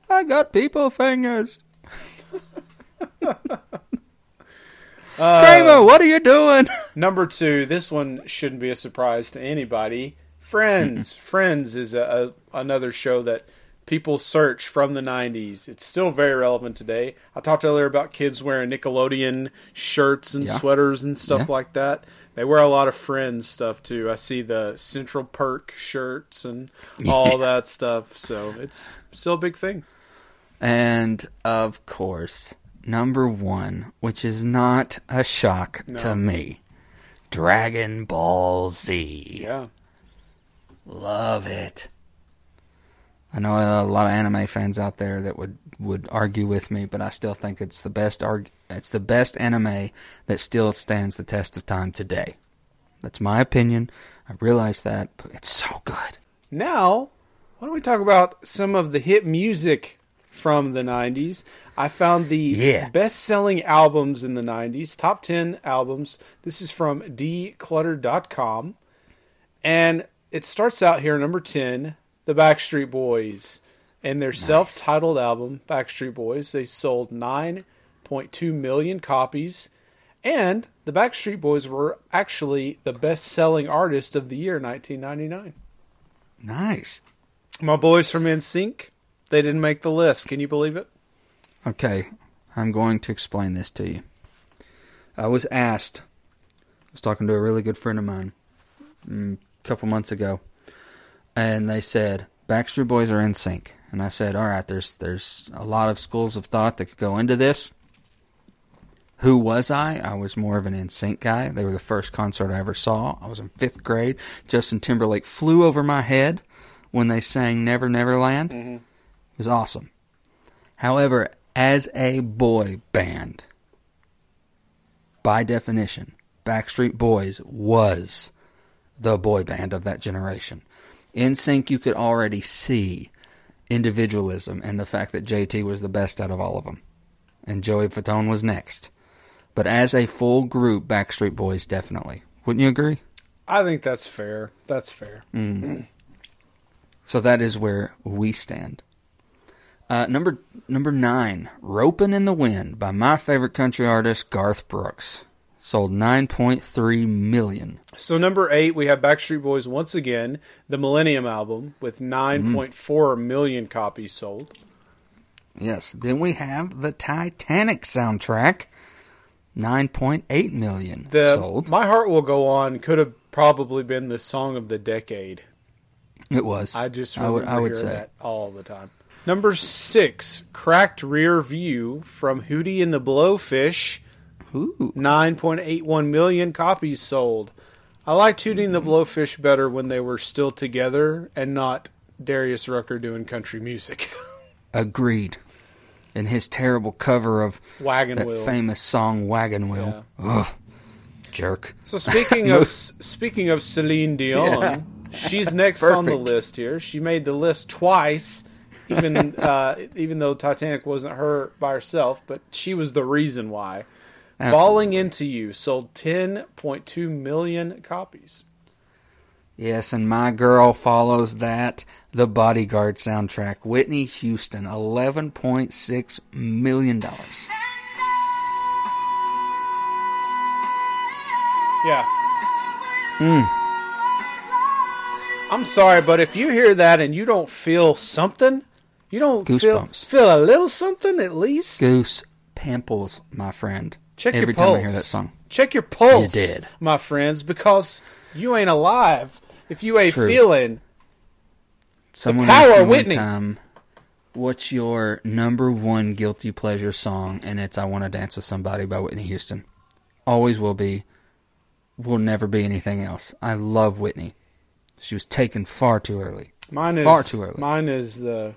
I got people fingers. Uh, Kramer, what are you doing? Number two, this one shouldn't be a surprise to anybody. Friends. Friends is a, a another show that people search from the 90s. It's still very relevant today. I talked earlier about kids wearing Nickelodeon shirts and Yeah. sweaters and stuff Yeah. like that. They wear a lot of Friends stuff too. I see the Central Perk shirts and all that stuff. So it's still a big thing. And of course, number one, which is not a shock to me, Dragon Ball Z. Yeah. Love it. I know a lot of anime fans out there that would, would argue with me, but I still think it's the best arg- it's the best anime that still stands the test of time today. That's my opinion. I realize that, but it's so good. Now, why don't we talk about some of the hit music from the 90s? I found the Yeah. best selling albums in the 90s, top 10 albums. This is from declutter.com. And it starts out here, number 10, the Backstreet Boys. And their self titled album, Backstreet Boys, they sold 9.2 million copies. And the Backstreet Boys were actually the best selling artist of the year, 1999. Nice. My boys from NSYNC, they didn't make the list. Can you believe it? Okay, I'm going to explain this to you. I was asked, I was talking to a really good friend of mine mm, a couple months ago, and they said, Backstreet Boys are in sync. And I said, all right, there's, there's a lot of schools of thought that could go into this. Who was I? I was more of an NSYNC guy. They were the first concert I ever saw. I was in fifth grade. Justin Timberlake flew over my head when they sang Never Never Land. It was awesome. However, as a boy band, by definition, Backstreet Boys was the boy band of that generation. NSYNC, you could already see individualism and the fact that JT was the best out of all of them, and Joey Fatone was next. But as a full group, Backstreet Boys definitely. Wouldn't you agree? I think that's fair. That's fair. Mm. So that is where we stand. Uh, number number nine, "Ropin' in the Wind" by my favorite country artist Garth Brooks, sold nine point three million. So number eight, we have Backstreet Boys once again, the Millennium album with 9.4 million copies sold. Yes. Then we have the Titanic soundtrack, nine point eight million The sold. My Heart Will Go On could have probably been the song of the decade. it was. I just I would I would say that all the time. Number six, Cracked Rear View from Hootie and the Blowfish. Ooh. 9.81 million copies sold. I liked Hootie and the Blowfish better when they were still together and not Darius Rucker doing country music. Agreed. in his terrible cover of Wagon that wheel. famous song "Wagon Wheel." Ugh, jerk. So speaking of speaking of Celine Dion, she's next on the list here. She made the list twice, even uh, even though Titanic wasn't her by herself, but she was the reason why. Falling into You sold 10.2 million copies. Yes, and my girl follows that. The Bodyguard soundtrack. Whitney Houston, eleven point six million dollars. Yeah. I'm sorry, but if you hear that and you don't feel something, you don't feel Goosebumps. feel a little something at least. Goose pimples, my friend. Check Every your time. I hear that song. Check your pulse. You did. my friends, because you ain't alive if you ain't True. feeling. Someone power me of Whitney. time, "What's your number one guilty pleasure song?" And it's "I Want to Dance with Somebody" by Whitney Houston. Always will be. Will never be anything else. I love Whitney. She was taken far too early. Mine is Far too early. Mine is the.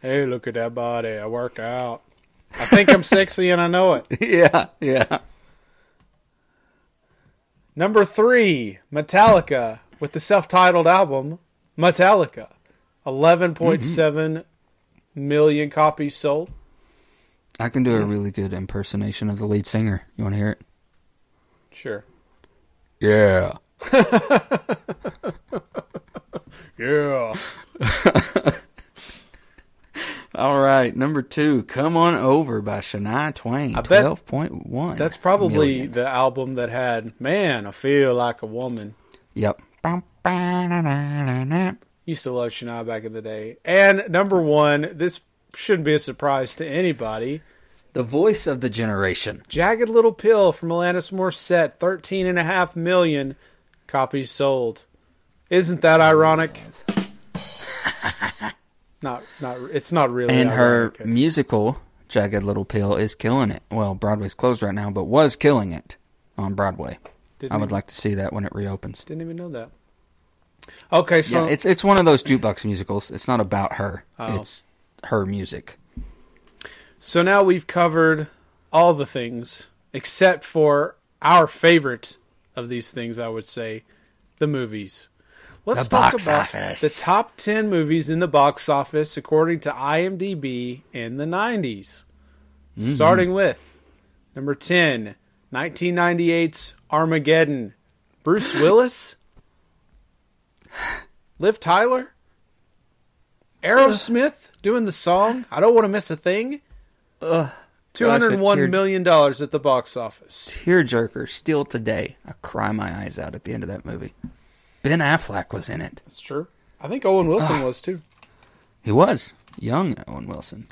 Hey, look at that body! I work out. I think I'm sexy and I know it. yeah, yeah. Number three, Metallica with the self-titled album Metallica, eleven point seven mm-hmm. million copies sold. I can do a really good impersonation of the lead singer. You want to hear it? Sure. Yeah. Yeah. All right, number two, "Come On Over" by Shania Twain. I bet Twelve point one. That's probably the album that had "Man, I Feel Like a Woman." Yep. Used to love Shania back in the day. And number one, this shouldn't be a surprise to anybody. The voice of the generation. Jagged Little Pill from Alanis Morissette, thirteen and a half million copies sold. Isn't that ironic? not, not. It's not really. And her musical, Jagged Little Pill, is killing it. Well, Broadway's closed right now, but was killing it on Broadway. Didn't I would even- like to see that when it reopens. Didn't even know that. Okay, so yeah, it's it's one of those jukebox musicals. It's not about her. Oh. It's her music. So now we've covered all the things except for our favorite of these things, I would say, the movies. Let's talk about office. the top 10 movies in the box office according to IMDb in the 90s. Mm-hmm. Starting with number 10, 1998's Armageddon. Bruce Willis, Liv Tyler, Aerosmith doing the song I Don't Want to Miss a Thing. Ugh, Two hundred one million dollars at the box office. Tearjerker, still today. I cry my eyes out at the end of that movie. Ben Affleck was in it. That's true. I think Owen Wilson ah. was too. He was young Owen Wilson.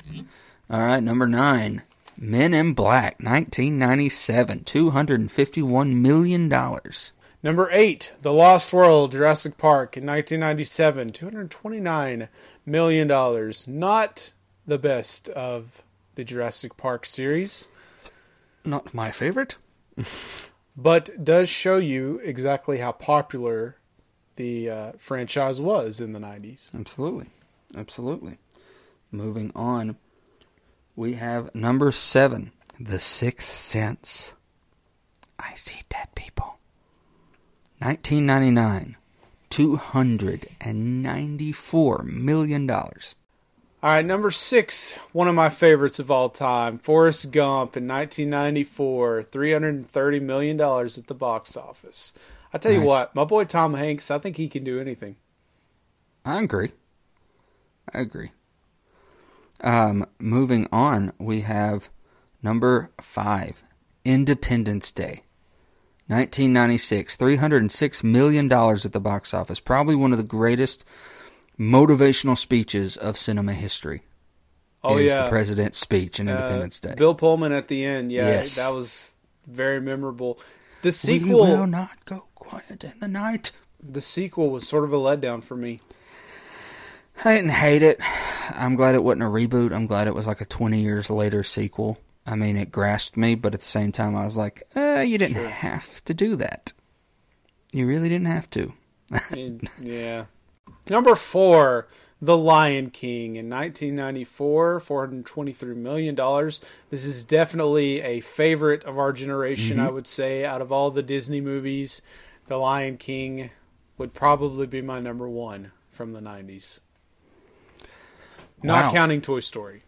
All right, number nine, Men in Black, 1997, 251 million dollars. Number eight, The Lost World, Jurassic Park in 1997, 229 million dollars. Not the best of the Jurassic Park series, Not my favorite. but does show you exactly how popular the uh, franchise was in the 90s. Absolutely, absolutely. Moving on, we have number seven, The Sixth Sense. I see dead people. 1999, 294 million dollars. All right, number six, one of my favorites of all time, Forrest Gump in 1994, 330 million dollars at the box office. I tell you what, my boy Tom Hanks, I think he can do anything. I agree. I agree. Um, moving on, we have number five, Independence Day. 1996, $306 million at the box office. Probably one of the greatest motivational speeches of cinema history. Oh is yeah, the president's speech in Uh, Independence Day. Bill Pullman at the end, yeah, Yes. that was very memorable. The we sequel, will not go quiet in the night. the sequel was sort of a letdown for me. I didn't hate it. I'm glad it wasn't a reboot. I'm glad it was like a 20 years later sequel. I mean, it grasped me, but at the same time, I was like, uh, you didn't have to do that. You really didn't have to. Yeah. Number four, The Lion King in 1994, 423 million dollars. This is definitely a favorite of our generation, I would say. Out of all the Disney movies, The Lion King would probably be my number one from the 90s. Not Wow. counting Toy Story.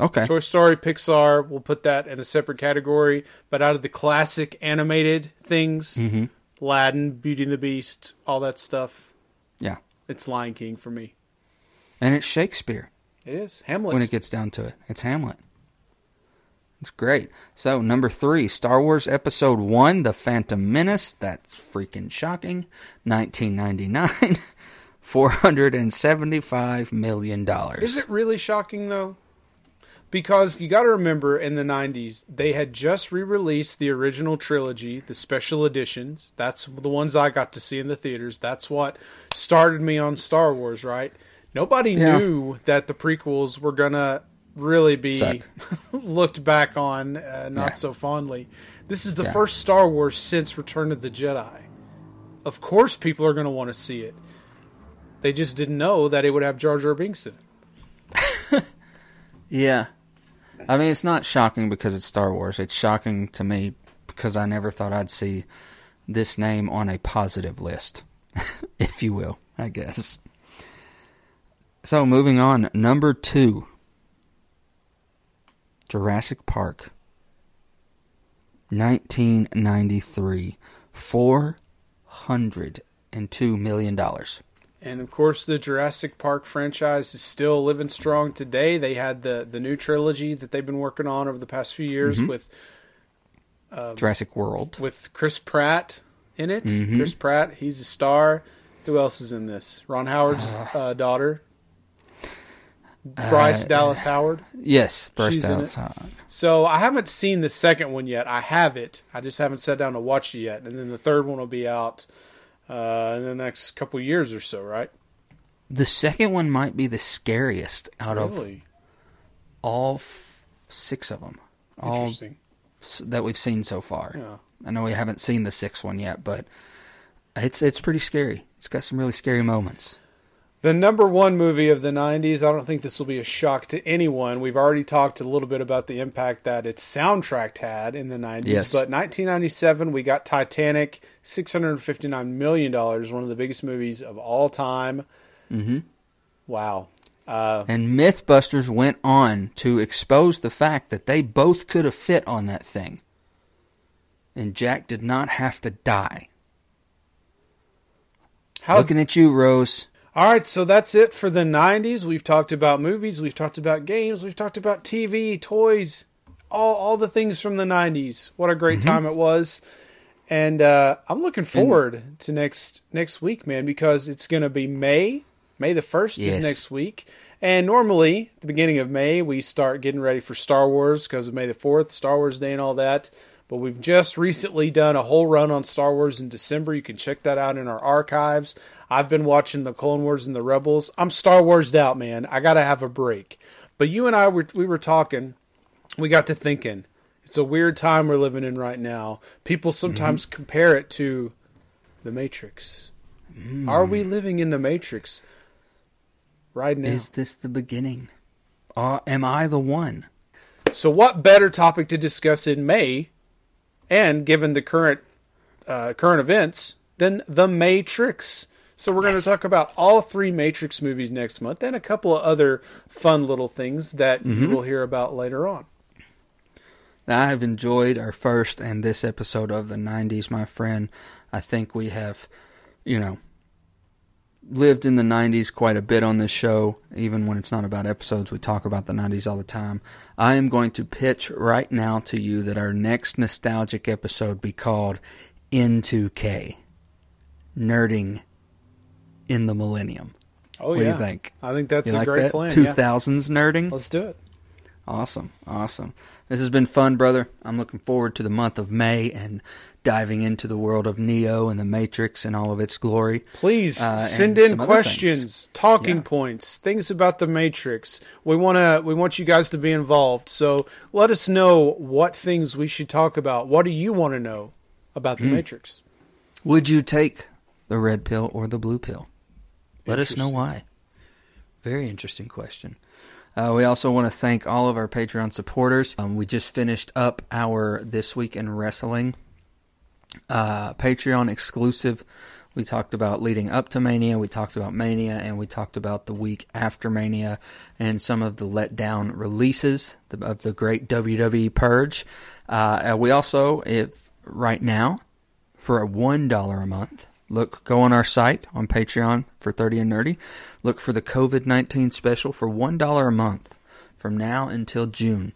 Okay. Toy Story, Pixar, we'll put that in a separate category. But out of the classic animated things, Mm-hmm. Aladdin, Beauty and the Beast, all that stuff, Yeah. It's Lion King for me. And it's Shakespeare It is Hamlet. when it gets down to it. It's Hamlet. It's great. So, number three, Star Wars Episode 1, The Phantom Menace. That's freaking shocking. 1999. $475 million. Is it really shocking though? Because you got to remember in the 90s, they had just re released the original trilogy, the special editions. That's the ones I got to see in the theaters. That's what started me on Star Wars, right? Nobody Yeah. knew that the prequels were going to really be looked back on uh, not Yeah. so fondly. This is the Yeah. first Star Wars since Return of the Jedi. Of course, people are going to want to see it. They just didn't know that it would have Jar Jar Binks in it. Yeah. I mean, it's not shocking because it's Star Wars. It's shocking to me because I never thought I'd see this name on a positive list, if you will, I guess. So, moving on. Number two Jurassic Park. 1993. $402 million. And of course, the Jurassic Park franchise is still living strong today. They had the the new trilogy that they've been working on over the past few years mm-hmm. with um, Jurassic World. with Chris Pratt in it. Mm-hmm. Chris Pratt, he's a star. Who else is in this? Ron Howard's uh, uh daughter, Bryce uh, Dallas Howard. Yes, Bryce She's in Dallas it. Howard. So I haven't seen the second one yet. I have it. I just haven't sat down to watch it yet. And then the third one will be out uh, in the next couple years or so, right? The second one might be the scariest out of all f- six of them. All interesting. s- that we've seen so far. Yeah. I know we haven't seen the sixth one yet, but it's it's pretty scary. It's got some really scary moments. The number one movie of the 90s, I don't think this will be a shock to anyone. We've already talked a little bit about the impact that its soundtrack had in the 90s. Yes. But 1997, we got Titanic, $659 million, one one of the biggest movies of all time. Mm-hmm. Wow. Uh, And MythBusters went on to expose the fact that they both could have fit on that thing. And Jack did not have to die. how, Looking at you, Rose. all right, so that's it for the 90s. We've talked about movies, we've talked about games, we've talked about TV, toys, all, all the things from the 90s. What a great Mm-hmm. time it was. And uh, I'm looking forward to next next week, man, because it's going to be May. May the first Yes. is next week, and normally at the beginning of May we start getting ready for Star Wars because of May the fourth, Star Wars Day, and all that. But we've just recently done a whole run on Star Wars in December. You can check that out in our archives. I've been watching the Clone Wars and the Rebels. I'm Star Warsed out, man. I got to have a break. But you and I were we were talking. We got to thinking. It's a weird time we're living in right now. People sometimes mm-hmm. compare it to the Matrix. Mm. Are we living in the Matrix right now? Is this the beginning? Or am I the one? So, what better topic to discuss in May, and given the current uh, current events, than the Matrix? So, we're going to talk about all three Matrix movies next month, and a couple of other fun little things that you mm-hmm. will hear about later on. Now, I have enjoyed our first and this episode of the 90s, my friend. I think we have, you know, lived in the 90s quite a bit on this show. Even when it's not about episodes, we talk about the 90s all the time. I am going to pitch right now to you that our next nostalgic episode be called N2K Nerding in the Millennium. Oh yeah. What do you think? I think that's you a like great that? plan. yeah. 2000s nerding? Let's do it. Awesome, awesome. This has been fun, brother. I'm looking forward to the month of May and diving into the world of Neo and the Matrix and all of its glory. Please Uh, send in questions, talking Yeah. points, things about the Matrix. We want to we want you guys to be involved. So let us know what things we should talk about. What do you want to know about the Hmm. Matrix? Would you take the red pill or the blue pill? Let us know why. Very interesting question. Uh, we also want to thank all of our Patreon supporters. Um, we just finished up our This Week in Wrestling uh, Patreon exclusive. We talked about leading up to Mania, we talked about Mania, and we talked about the week after Mania and some of the letdown releases of the great WWE Purge. Uh, we also, if right now, for a $1 a month, look go on our site on patreon for 30 and nerdy. Look for the covid-19 special for $1 a month from now until june.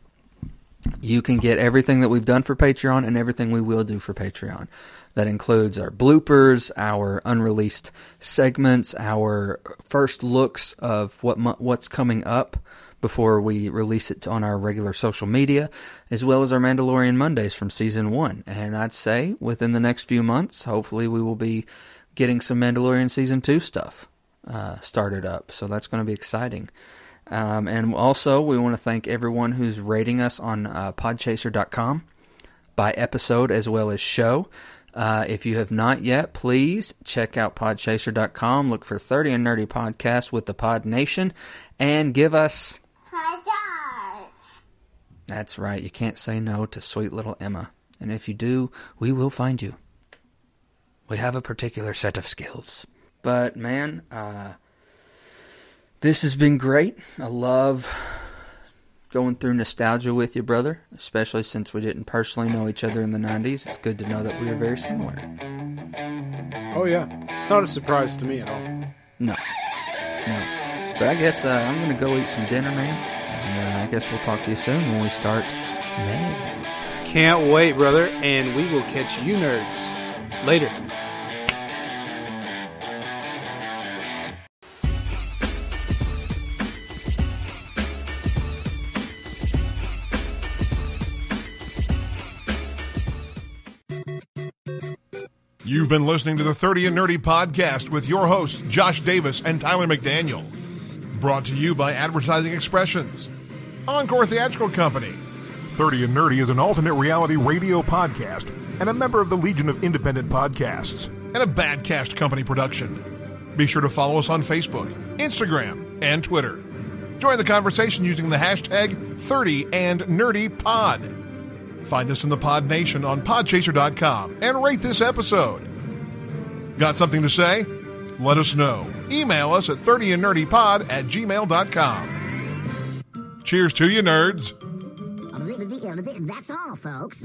You can get everything that we've done for patreon and everything we will do for patreon. That includes our bloopers our unreleased segments our first looks of what what's coming up before we release it on our regular social media, as well as our Mandalorian Mondays from season one. And I'd say within the next few months, hopefully, we will be getting some Mandalorian season two stuff uh, started up. So that's going to be exciting. Um, and also, we want to thank everyone who's rating us on uh, podchaser.com by episode as well as show. Uh, if you have not yet, please check out podchaser.com. Look for 30 and Nerdy Podcast with the Pod Nation and give us that's right. You can't say no to sweet little Emma. And if you do, we will find you. We have a particular set of skills. But man, uh, this has been great. I love going through nostalgia with you, brother, especially since we didn't personally know each other in the 90s. It's good to know that we are very similar. Oh, yeah. It's not a surprise to me at all. No. No. But I guess uh, I'm going to go eat some dinner, man. And uh, I guess we'll talk to you soon when we start May. Can't wait, brother. And we will catch you nerds later. You've been listening to the 30 and Nerdy podcast with your hosts, Josh Davis and Tyler McDaniel. Brought to you by Advertising Expressions, Encore Theatrical Company. 30 and Nerdy is an alternate reality radio podcast and a member of the Legion of Independent Podcasts. and a Badcast Company production. Be sure to follow us on Facebook, Instagram, and Twitter. Join the conversation using the hashtag 30 and Nerdy Pod. Find us in the Pod Nation on podchaser.com and rate this episode. Got something to say? Let us know. Email us at 30andnerdypod at gmail.com. Cheers to you, nerds. That's all, folks.